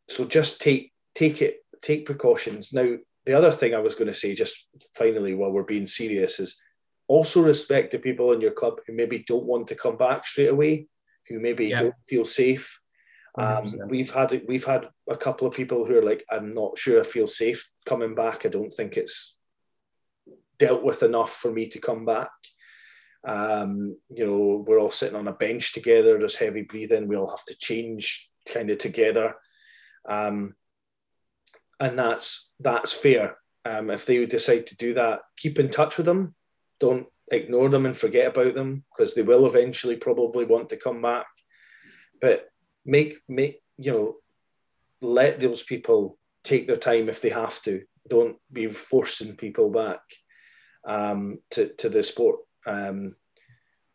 so just take take it take precautions. Now the other thing i was going to say just finally while we're being serious is also respect the people in your club who maybe don't want to come back straight away who maybe yeah. don't feel safe. Um, we've had we've had a couple of people who are like i'm not sure i feel safe coming back. I don't think it's dealt with enough for me to come back um, you know, we're all sitting on a bench together. There's heavy breathing. We all have to change kind of together, um, and that's that's fair. Um, if they decide to do that, keep in touch with them. Don't ignore them and forget about them because they will eventually probably want to come back. But make make you know, let those people take their time if they have to. Don't be forcing people back um, to to the sport. Um,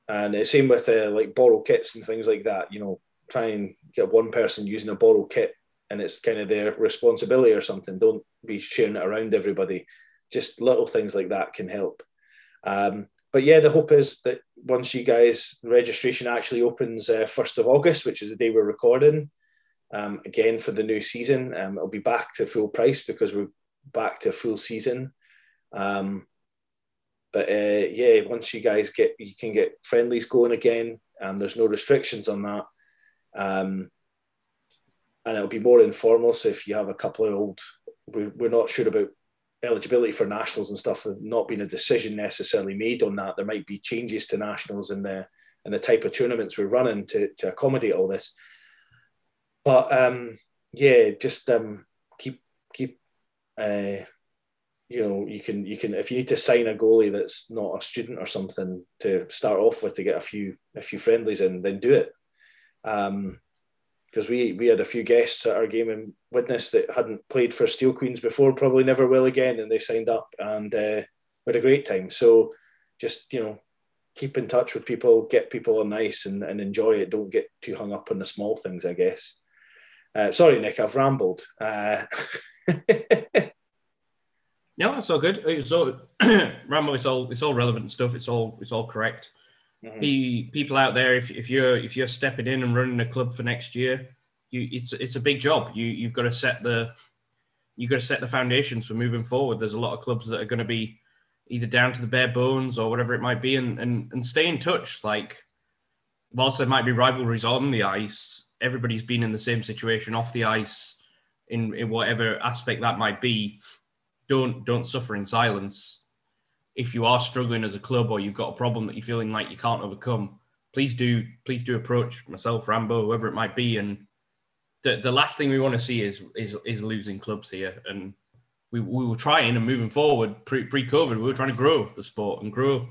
and the same with uh, like borrow kits and things like that. You know, try and get one person using a borrow kit, and it's kind of their responsibility or something. Don't be sharing it around everybody. Just little things like that can help. Um, but yeah, the hope is that once you guys registration actually opens uh, first of August, which is the day we're recording, um, again for the new season, um, it'll be back to full price because we're back to full season. Um, but uh, yeah, once you guys get, you can get friendlies going again. Um, there's no restrictions on that. Um, and it'll be more informal. So if you have a couple of old, we, we're not sure about eligibility for nationals and stuff. There's not been a decision necessarily made on that. There might be changes to nationals and the and the type of tournaments we're running to to accommodate all this. But um, yeah, just um, keep keep. Uh, you know, you can you can if you need to sign a goalie that's not a student or something to start off with to get a few a few friendlies in, then do it. Um, because we we had a few guests at our game in Widnes that hadn't played for Steel Queens before, probably never will again, and they signed up and uh, had a great time. So just you know, keep in touch with people, get people on ice, and, and enjoy it. Don't get too hung up on the small things, I guess. Uh, sorry, Nick, I've rambled. Uh,
No, that's all good. It's all Rambo. It's all it's all relevant stuff. It's all it's all correct.
Mhm.
The people out there, if, if you're if you're stepping in and running a club for next year, you it's it's a big job. You you've got to set the you've got to set the foundations for moving forward. There's a lot of clubs that are going to be either down to the bare bones or whatever it might be, and and and stay in touch. Like whilst there might be rivalries on the ice, everybody's been in the same situation off the ice, in in whatever aspect that might be. Don't don't suffer in silence. If you are struggling as a club or you've got a problem that you're feeling like you can't overcome, please do please do approach myself, Rambo, whoever it might be. And the, the last thing we want to see is is is losing clubs here. And we, we were trying and moving forward pre pre COVID, we were trying to grow the sport and grow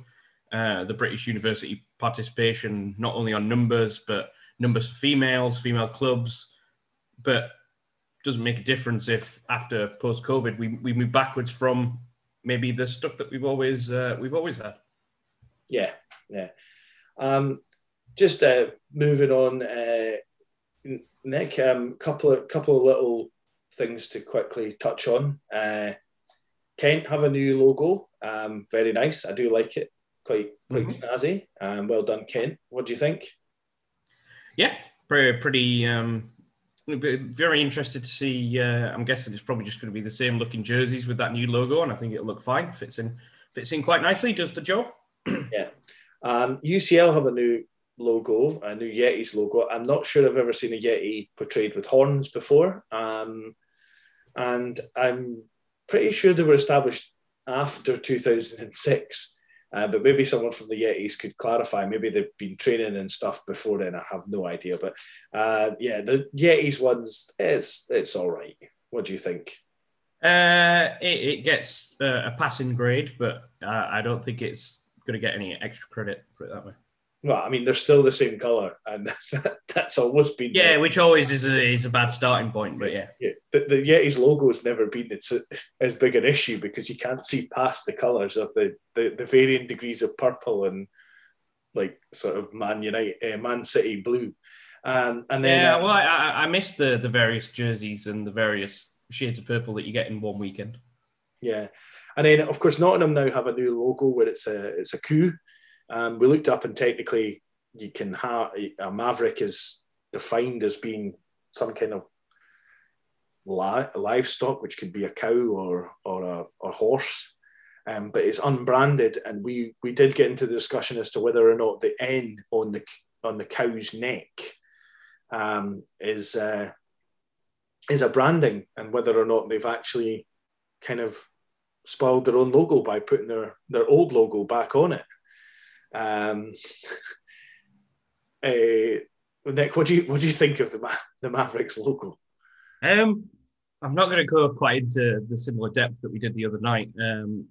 uh, the British University participation, not only on numbers but numbers for females, female clubs. But doesn't make a difference if after post COVID we, we move backwards from maybe the stuff that we've always uh, we've always had.
Yeah, yeah. Um, just uh, moving on, uh, Nick. Um, couple of couple of little things to quickly touch on. Uh, Kent have a new logo. Um, very nice. I do like it. Quite quite
Mhm.
snazzy. Um, well done, Kent. What do you think?
Yeah, pretty, pretty um, very interested to see. Uh, I'm guessing it's probably just going to be the same looking jerseys with that new logo, and I think it'll look fine. Fits in fits in quite nicely. Does the job. Yeah.
Um, UCL have a new logo, a new Yetis logo. I'm not sure I've ever seen a Yeti portrayed with horns before. Um, and I'm pretty sure they were established after 2006. Uh, but maybe someone from the Yetis could clarify. Maybe they've been training and stuff before then. I have no idea. But uh, yeah, the Yetis ones, it's it's all right. What do you think?
Uh, it, it gets uh, a passing grade, but uh, I don't think it's going to get any extra credit. Put it that way.
Well, I mean, they're still the same color, and that's always been
Yeah, which always is a is a bad starting point, but yeah.
Yeah, the, the Yeti's logo has never been it's a, as big an issue because you can't see past the colours of the, the, the varying degrees of purple and like sort of Man United, uh, Man City blue, um, and then
Yeah, well, I, I I missed the the various jerseys and the various shades of purple that you get in one weekend.
yeah, and then of course Nottingham now have a new logo where it's a it's a coup. Um, we looked up and technically you can have a maverick is defined as being some kind of li- livestock, which could be a cow or or a, horse, um, but it's unbranded. And we we did get into the discussion as to whether or not the N on the on the cow's neck um, is uh, is a branding, and whether or not they've actually kind of spoiled their own logo by putting their their old logo back on it. Um, uh, Nick, what do you what do you think of the Ma- the Mavericks logo?
Um, I'm not going to go quite into the similar depth that we did the other night. Um,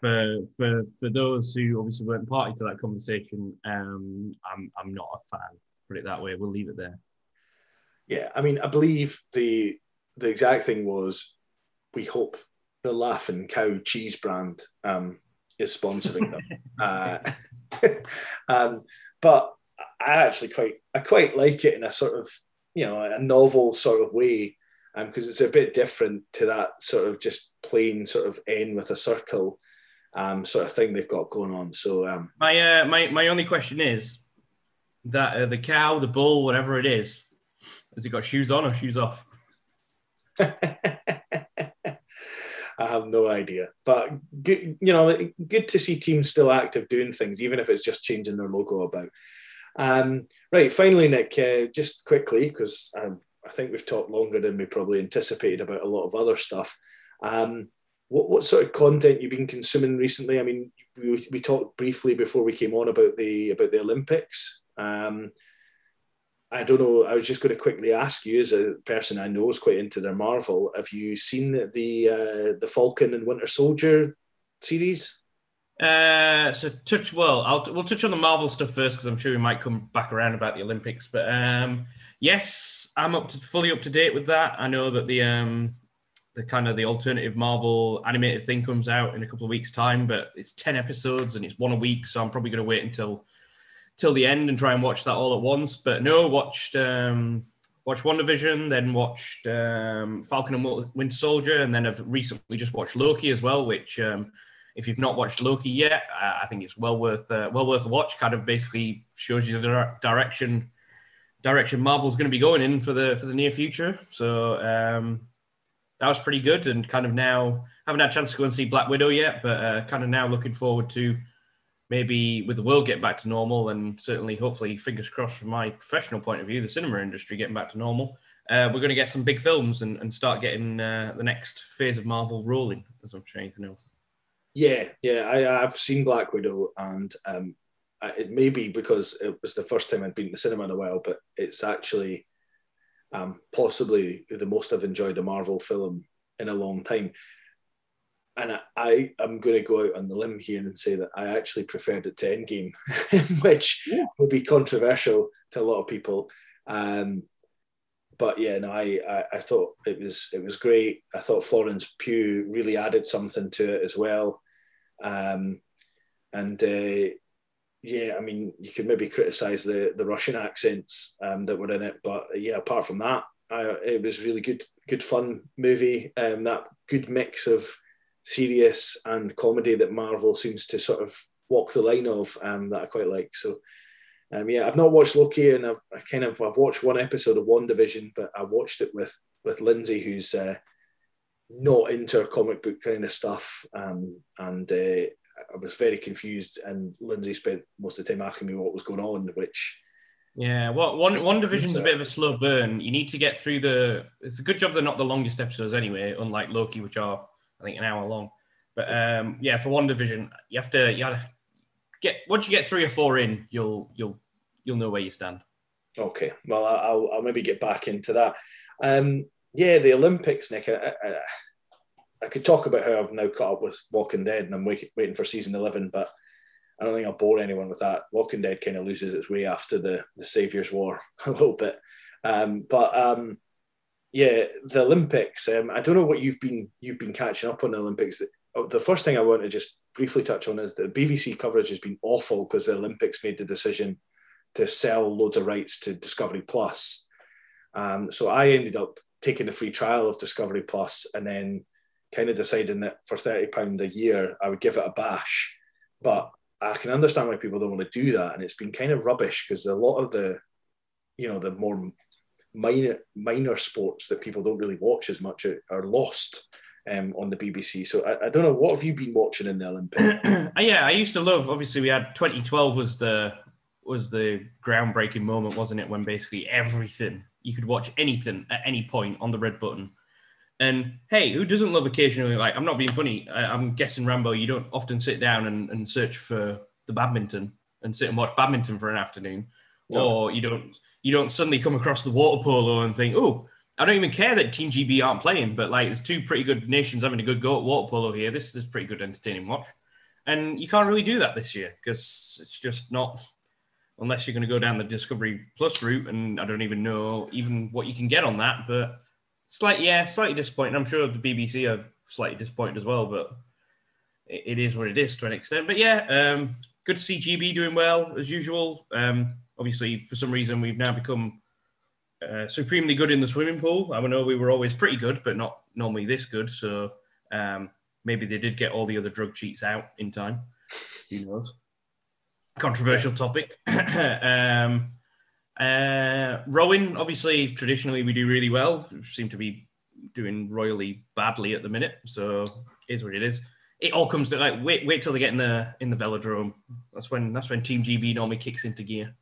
for for for those who obviously weren't party to that conversation, um, I'm I'm not a fan. Put it that way. We'll leave it there.
Yeah, I mean, I believe the the exact thing was we hope the Laughing Cow cheese brand um, is sponsoring them. uh, um, but I actually quite I quite like it in a sort of you know a novel sort of way because it's a bit different to that sort of just plain sort of N with a circle um, sort of thing they've got going on. So um,
My uh, my my only question is that uh, the cow, the bull, whatever it is, has it got shoes on or shoes off?
I have no idea, but good, you know, good to see teams still active doing things, even if it's just changing their logo about. Um, right, finally, Nick, uh, just quickly, because um, I think we've talked longer than we probably anticipated about a lot of other stuff. Um, what, what sort of content you've been consuming recently? I mean, we, we talked briefly before we came on about the about the Olympics. Um, I don't know. I was just going to quickly ask you, as a person I know is quite into their Marvel, have you seen the uh, the Falcon and Winter Soldier series?
Uh, so touch well, I'll we'll touch on the Marvel stuff first because I'm sure we might come back around about the Olympics. But um, yes, I'm up to fully up to date with that. I know that the um, the kind of the alternative Marvel animated thing comes out in a couple of weeks' time, but it's ten episodes and it's one a week, so I'm probably going to wait until till the end and try and watch that all at once. But no, watched um, watched WandaVision, then watched um, Falcon and Winter Soldier, and then I've recently just watched Loki as well, which um, if you've not watched Loki yet, I think it's well worth uh, well worth a watch. Kind of basically shows you the direction direction Marvel's going to be going in for the for the near future. So um, that was pretty good, and kind of now haven't had a chance to go and see Black Widow yet, but uh, kind of now looking forward to maybe with the world getting back to normal, and certainly hopefully fingers crossed from my professional point of view, the cinema industry getting back to normal. Uh, we're going to get some big films and, and start getting uh, the next phase of Marvel rolling, as much as anything else.
Yeah, yeah, I, I've seen Black Widow, and um, it may be because it was the first time I'd been to the cinema in a while, but it's actually um, possibly the most I've enjoyed a Marvel film in a long time. And I, I am going to go out on the limb here and say that I actually preferred it to Endgame, which yeah. would be controversial to a lot of people. Um, but yeah, no, I, I, I thought it was it was great. I thought Florence Pugh really added something to it as well. Um, and uh, yeah, I mean, you could maybe criticize the the Russian accents um, that were in it, but yeah, apart from that, I, it was really good, good fun movie. Um, that good mix of serious and comedy that Marvel seems to sort of walk the line of um, that I quite like. So um, yeah, I've not watched Loki, and I've I kind of I've watched one episode of WandaVision, but I watched it with with Lindsay, who's uh, not into comic book kind of stuff, um, and uh, I was very confused. And Lindsay spent most of the time asking me what was going on, which
yeah, well, one WandaVision's a bit of a slow burn. You need to get through the. It's a good job they're not the longest episodes anyway, unlike Loki, which are I think an hour long. But um, yeah, for WandaVision, you have to you have to get once you get three or four in, you'll you'll you'll know where you stand.
Okay, well, I'll, I'll maybe get back into that. Um, yeah, the Olympics, Nick. I, I, I, could talk about how I've now caught up with Walking Dead and I'm wait, waiting for season eleven, but I don't think I'll bore anyone with that. Walking Dead kind of loses its way after the the Saviors War a little bit, um, but um, yeah, the Olympics. Um, I don't know what you've been you've been catching up on the Olympics. Oh, the first thing I want to just briefly touch on is the BBC coverage has been awful because the Olympics made the decision to sell loads of rights to Discovery Plus. Um, so I ended up taking the free trial of Discovery Plus and then kind of deciding that for thirty pound a year I would give it a bash. But I can understand why people don't want to do that, and it's been kind of rubbish because a lot of the, you know, the more minor minor sports that people don't really watch as much are, lost um, on the BBC. So I, I, don't know what have you been watching in the Olympics?
yeah, I used to love. Obviously, we had 2012 was the was the groundbreaking moment, wasn't it? When basically everything you could watch anything at any point on the red button. And hey, who doesn't love occasionally? Like, I'm not being funny. I, am guessing Rambo. You don't often sit down and, and search for the badminton and sit and watch badminton for an afternoon, no. or you don't you don't suddenly come across the water polo and think, oh, I don't even care that Team GB aren't playing, but like there's two pretty good nations having a good go at water polo here. This is pretty good entertaining watch. And you can't really do that this year because it's just not unless you're going to go down the Discovery Plus route, and I don't even know even what you can get on that. But slightly, yeah, slightly disappointing. I'm sure the BBC are slightly disappointed as well, but it, is what it is to an extent. But yeah, um, good to see GB doing well as usual. Um, obviously, for some reason, we've now become uh, supremely good in the swimming pool. I know we were always pretty good, but not normally this good. So um, maybe they did get all the other drug cheats out in time. Who knows? controversial topic. um, uh, rowing, obviously, traditionally we do really well. We seem to be doing royally badly at the minute, so is what it is. It all comes to like wait, wait till they get in the in the velodrome. That's when that's when Team GB normally kicks into gear.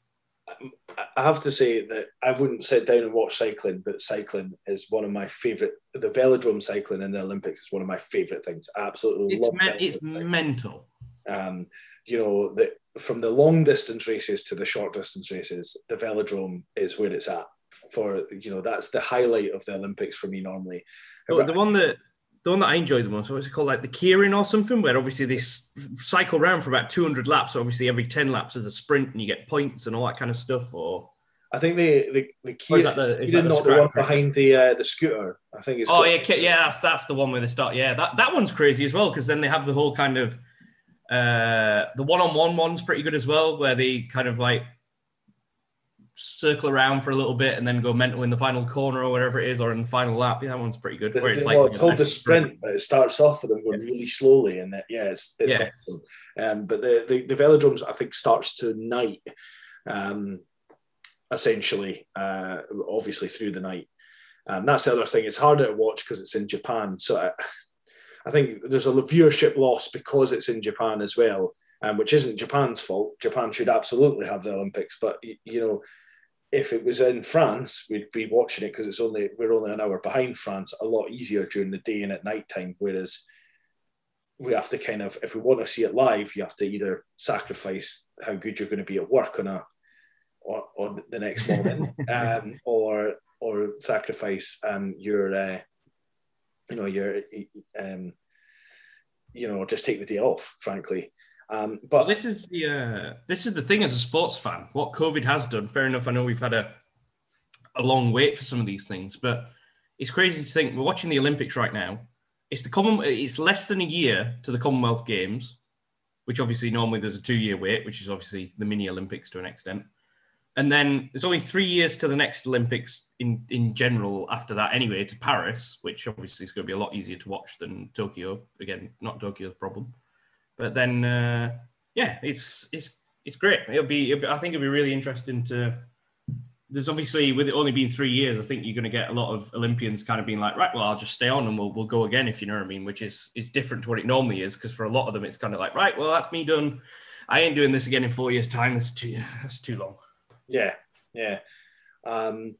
I have to say that I wouldn't sit down and watch cycling, but cycling is one of my favourite. The velodrome cycling in the Olympics is one of my favourite things. I absolutely
It's,
love
me-
velodrome
it's mental.
Um, you know, the, from the long distance races to the short distance races, the velodrome is where it's at. For you know, that's the highlight of the Olympics for me normally.
The, the one that the one that I enjoyed the most, what's it called, like the keirin or something, where obviously they cycle around for about 200 laps. So obviously every 10 laps is a sprint and you get points and all that kind of stuff. Or,
I think the the the key
or is that the, is that the
not the one behind the uh, the scooter. I think it's
Oh yeah, yeah, that's that's the one where they start. Yeah, that that one's crazy as well because then they have the whole kind of uh the one-on-one one's pretty good as well, where they kind of like circle around for a little bit and then go mental in the final corner or whatever it is, or in the final lap. Yeah, that one's pretty good.
The-
Where it's
the-
like
it's called the
nice
sprint, but it starts off with them going really slowly, and that yeah, it's, it's
Yeah.
awesome. Um, but the, the the velodromes I think starts tonight, um, essentially, uh, obviously through the night. Um, that's the other thing. It's harder to watch because it's in Japan. So I, I think there's a viewership loss because it's in Japan as well, um, which isn't Japan's fault. Japan should absolutely have the Olympics, but you know, if it was in France, we'd be watching it because it's only we're only an hour behind France. A lot easier during the day and at night time. Whereas we have to kind of, if we want to see it live, you have to either sacrifice how good you're going to be at work on a or, on the next morning, um, or or sacrifice um, your uh, you know your um, you know just take the day off, frankly. Um,
But
but
this is the uh, this is the thing as a sports fan. What COVID has done. Fair enough. I know we've had a a long wait for some of these things, but it's crazy to think we're watching the Olympics right now. It's the common. It's less than a year to the Commonwealth Games, which obviously normally there's a two year wait, which is obviously the mini Olympics to an extent. And then there's only three years to the next Olympics in, in general after that, anyway, to Paris, which obviously is going to be a lot easier to watch than Tokyo. Again, not Tokyo's problem. But then, uh, yeah, it's it's it's great. It'll be, it'll be. I think it'll be really interesting to. There's obviously with it only being three years, I think you're going to get a lot of Olympians kind of being like, right, well, I'll just stay on and we'll we'll go again if you know what I mean, which is is different to what it normally is because for a lot of them it's kind of like, right, well, that's me done. I ain't doing this again in four years' time. That's too that's too long.
Yeah, yeah. Um,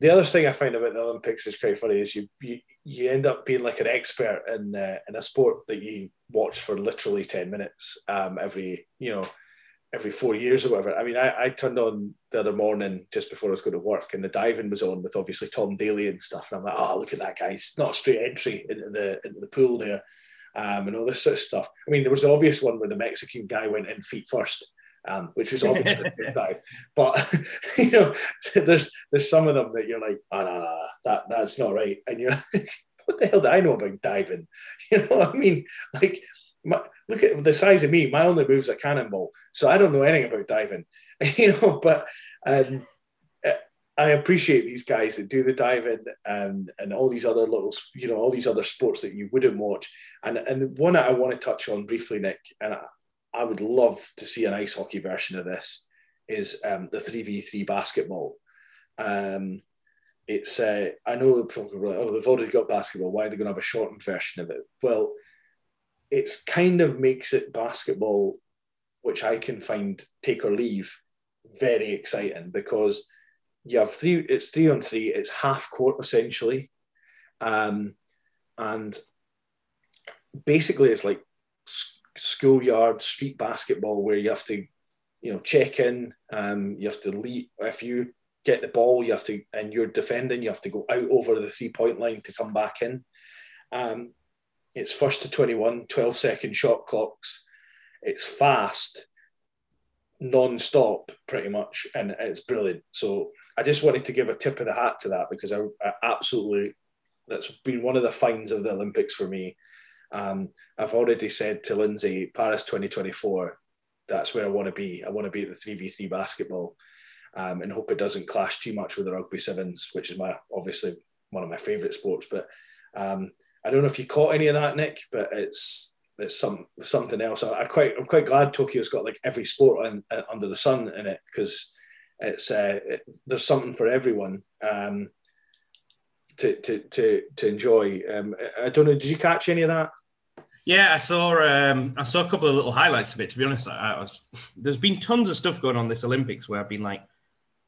the other thing I find about the Olympics is quite funny is you you, you end up being like an expert in uh, in a sport that you watch for literally ten minutes um, every you know every four years or whatever. I mean, I, I turned on the other morning just before I was going to work, and the diving was on with obviously Tom Daley and stuff, and I'm like, oh, look at that guy! It's not a straight entry into the into the pool there. Um, and all this sort of stuff. I mean, there was the obvious one where the Mexican guy went in feet first, um, which was obviously a good dive. But you know, there's there's some of them that you're like, oh no, no, no, that that's not right, and you're like, what the hell do I know about diving? You know, what I mean, like, my, look at the size of me. My only move's a cannonball, so I don't know anything about diving. You know, but um, I appreciate these guys that do the diving and and all these other little, you know, all these other sports that you wouldn't watch. And and the one that I want to touch on briefly, Nick, and I, I would love to see an ice hockey version of this, is um, the three v three basketball. Um, it's uh, I know people are like, oh, they've already got basketball. Why are they going to have a shortened version of it? Well, it's kind of makes it basketball, which I can find take or leave, very exciting because you have three. It's three on three. It's half court essentially, um, and basically it's like schoolyard street basketball where you have to, you know, check in. Um, you have to lead if you get the ball. You have to, and you're defending. You have to go out over the three point line to come back in. Um, it's first to 21, 12 second shot clocks. It's fast, non-stop pretty much, and it's brilliant. So I just wanted to give a tip of the hat to that because I, I absolutely that's been one of the finds of the Olympics for me. Um, I've already said to Lindsay, Paris 2024, that's where I want to be. I want to be at the 3v3 basketball um, and hope it doesn't clash too much with the rugby sevens, which is my obviously one of my favourite sports. But um, I don't know if you caught any of that, Nick, but it's it's some something else. I, I quite I'm quite glad Tokyo's got like every sport on, uh, under the sun in it because it's uh, it, there's something for everyone um, to, to to to enjoy. Um, I don't know. Did you catch any of that?
Yeah, I saw um, I saw a couple of little highlights of it. To be honest, I, was there's been tons of stuff going on this Olympics where I've been like,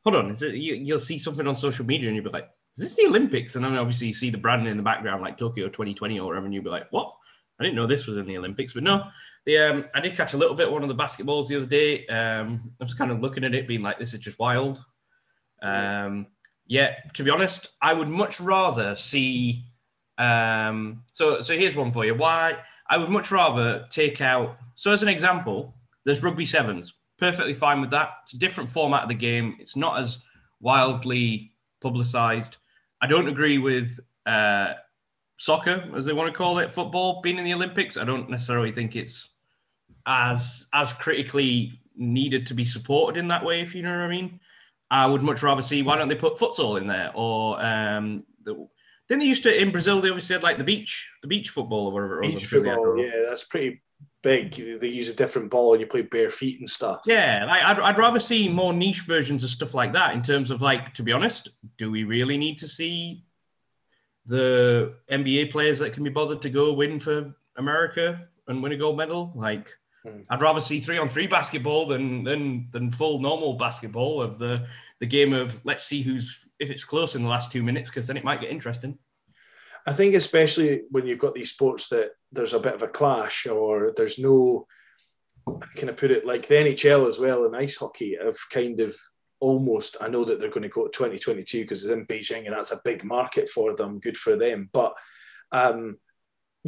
hold on, is it, you, you'll see something on social media and you'll be like, is this the Olympics? And then obviously you see the branding in the background, like Tokyo 2020 or whatever, and you'll be like, what? I didn't know this was in the Olympics, but no. The um, I did catch a little bit one of the basketballs the other day. Um, I was kind of looking at it, being like, this is just wild. Um, yeah, to be honest, I would much rather see. Um, so, so here's one for you. Why I would much rather take out. So, as an example, there's rugby sevens. Perfectly fine with that. It's a different format of the game. It's not as wildly publicized. I don't agree with uh, soccer, as they want to call it, football being in the Olympics. I don't necessarily think it's as as critically needed to be supported in that way, if you know what I mean. I would much rather see why don't they put futsal in there or um, the, didn't they used to in Brazil they obviously had like the beach the beach football or whatever it was.
Beach
sure they had
football, yeah, that's pretty big. They use a different ball and you play bare feet and stuff.
Yeah, like I'd, I'd rather see more niche versions of stuff like that in terms of like, to be honest, do we really need to see the NBA players that can be bothered to go win for America and win a gold medal? Like,
Hmm.
I'd rather see three on three basketball than than than full normal basketball of the the game of let's see who's if it's close in the last two minutes because then it might get interesting.
I think especially when you've got these sports that there's a bit of a clash or there's no can I put it like the NHL as well in ice hockey have kind of almost I know that they're going to go to 2022 because it's in Beijing and that's a big market for them, good for them. But um,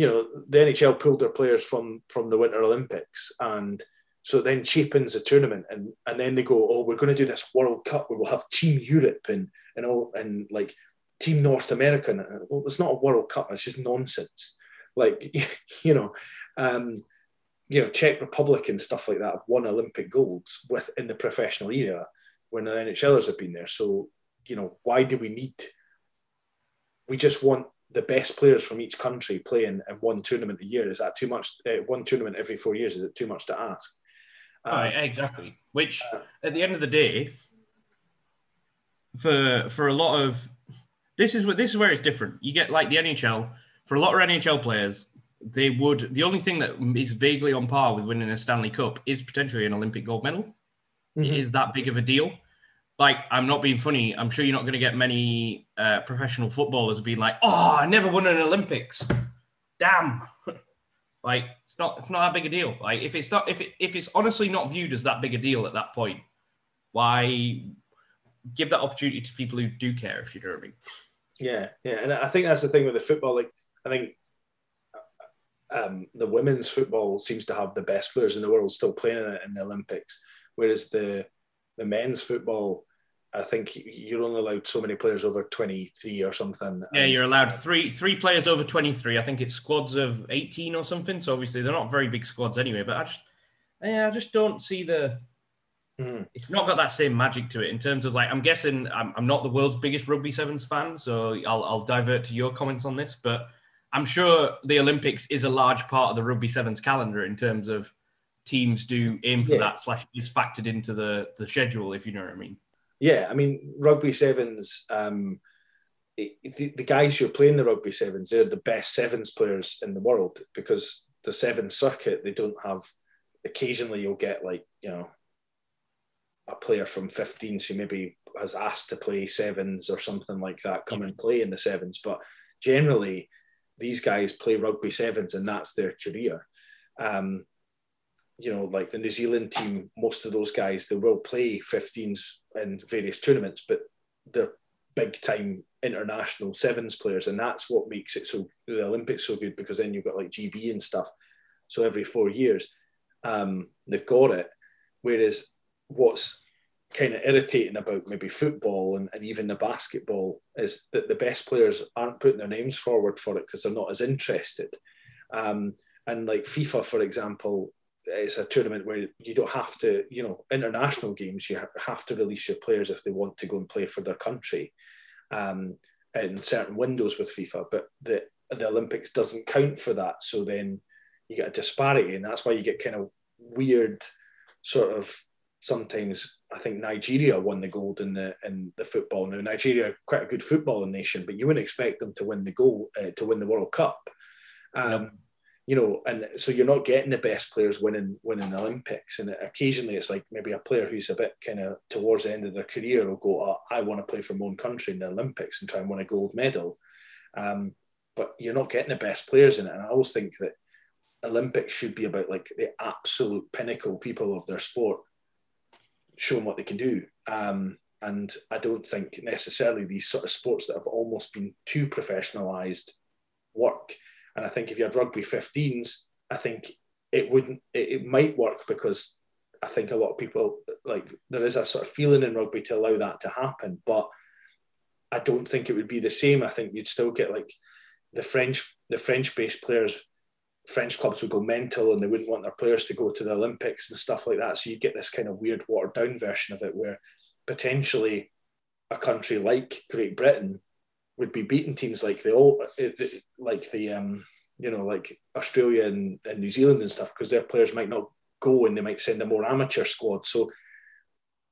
you know, the NHL pulled their players from from the Winter Olympics and so it then cheapens the tournament and and then they go, Oh, we're going to do this World Cup where we'll have Team Europe and and all and like Team North America. And, uh, Well, it's not a World Cup, it's just nonsense. Like, you know, um, you know, Czech Republic and stuff like that have won Olympic golds with in the professional era when the NHLers have been there. So, you know, why do we need we just want the best players from each country playing in one tournament a year. Is that too much? Uh, one tournament every four years is it too much to ask? Uh,
Right, exactly. Which, at the end of the day, for for a lot of this is what this is where it's different. You get like the NHL for a lot of NHL players, they would the only thing that is vaguely on par with winning a Stanley Cup is potentially an Olympic gold medal. It
Mhm.
is that big of a deal. Like I'm not being funny. I'm sure you're not going to get many uh, professional footballers being like, "Oh, I never won an Olympics." Damn. Like it's not it's not that big a deal. Like if it's not if it, if it's honestly not viewed as that big a deal at that point, why give that opportunity to people who do care? If you know what I mean.
Yeah, yeah, and I think that's the thing with the football. Like, I think um, the women's football seems to have the best players in the world still playing in it in the Olympics, whereas the the men's football, I think you're only allowed so many players over 23 or something.
Yeah, you're allowed three three players over 23. I think it's squads of 18 or something. So obviously they're not very big squads anyway. But I just yeah, I just don't see the.
Mhm.
It's not got that same magic to it in terms of like I'm guessing I'm, I'm not the world's biggest rugby sevens fan, so I'll I'll divert to your comments on this, but I'm sure the Olympics is a large part of the rugby sevens calendar in terms of teams do aim for
Yeah.
that slash is factored into the the schedule if you know what I mean.
Yeah, I mean, rugby sevens. Um, the, the guys who are playing the rugby sevens, they're the best sevens players in the world because the seven circuit they don't have. Occasionally, you'll get like you know a player from 15s who maybe has asked to play sevens or something like that come and play in the sevens, but generally these guys play rugby sevens and that's their career. Um, you know, like the New Zealand team, most of those guys they will play 15s in various tournaments, but they're big time international sevens players, and that's what makes it so the Olympics so good because then you've got like GB and stuff. So every four years, um, they've got it. Whereas what's kind of irritating about maybe football and, and even the basketball is that the best players aren't putting their names forward for it because they're not as interested. Um, and like FIFA, for example, it's a tournament where you don't have to, you know, international games, you have to release your players if they want to go and play for their country um, in certain windows with FIFA. But the, the Olympics doesn't count for that. So then you get a disparity. And that's why you get kind of weird sort of sometimes I think Nigeria won the gold in the in the football. Now Nigeria quite a good footballing nation, but you wouldn't expect them to win the goal uh, to win the World Cup. Um, you know, and so you're not getting the best players winning winning the Olympics. And occasionally it's like maybe a player who's a bit kind of towards the end of their career will go, oh, I want to play for my own country in the Olympics and try and win a gold medal. Um, but you're not getting the best players in it. And I always think that Olympics should be about like the absolute pinnacle people of their sport showing what they can do. Um, and I don't think necessarily these sort of sports that have almost been too professionalized work. And I think if you had rugby 15s, I think it wouldn't, it, it might work because I think a lot of people like there is a sort of feeling in rugby to allow that to happen. But I don't think it would be the same. I think you'd still get like the French, the French-based players French clubs would go mental and they wouldn't want their players to go to the Olympics and stuff like that. So you'd get this kind of weird watered down version of it where potentially a country like Great Britain would be beating teams like the old, like the um, you know like Australia and, and New Zealand and stuff because their players might not go and they might send a more amateur squad. So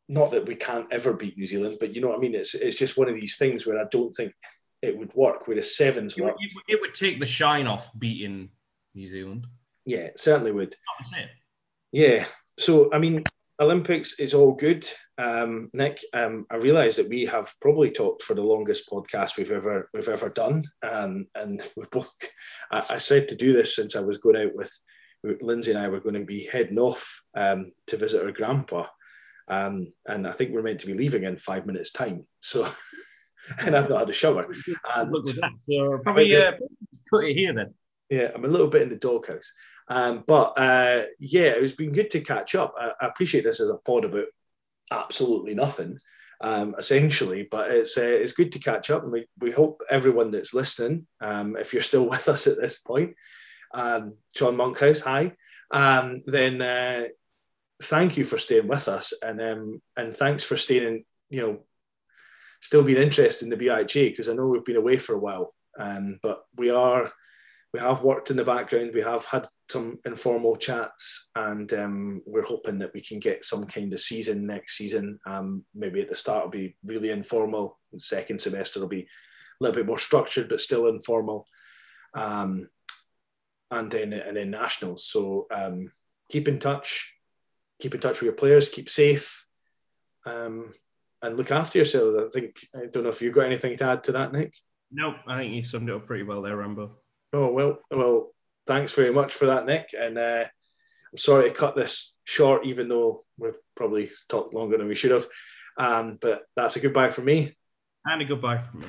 not that we can't ever beat New Zealand, but you know what I mean. It's it's just one of these things where I don't think it would work. Whereas sevens
it. Would, it would take the shine off beating New Zealand.
Yeah, it certainly would. Yeah. So I mean, Olympics is all good. Um, Nick, um, I realise that we have probably talked for the longest podcast we've ever we've ever done, um, and we've both. I, I, said to do this since I was going out with, with Lindsay and I were going to be heading off um, to visit our grandpa, um, and I think we're meant to be leaving in five minutes' time. So, and I've not had a shower. And,
Look at that. So probably uh, cut it here then.
Yeah, I'm a little bit in the doghouse. Um, but uh, yeah, it's been good to catch up. I, I, appreciate this as a pod about absolutely nothing, um, essentially, but it's uh, it's good to catch up, and we, we hope everyone that's listening, um, if you're still with us at this point, um, Sean Monkhouse, hi, um, then uh, thank you for staying with us, and um, and thanks for staying, in, you know, still being interested in the BIHA because I know we've been away for a while, um, but we are we have worked in the background. We have had some informal chats, and um, we're hoping that we can get some kind of season next season. Um, maybe at the start it'll be really informal. The second semester will be a little bit more structured, but still informal. Um, and then and then nationals. So um, keep in touch. Keep in touch with your players. Keep safe. Um, and look after yourself. I think I don't know if you've got anything to add to that, Nick.
No, I think you summed it up pretty well there, Rambo.
Oh well, well, thanks very much for that, Nick. And uh, I'm sorry to cut this short, even though we've probably talked longer than we should have. Um, but that's a goodbye from me.
And a goodbye from me.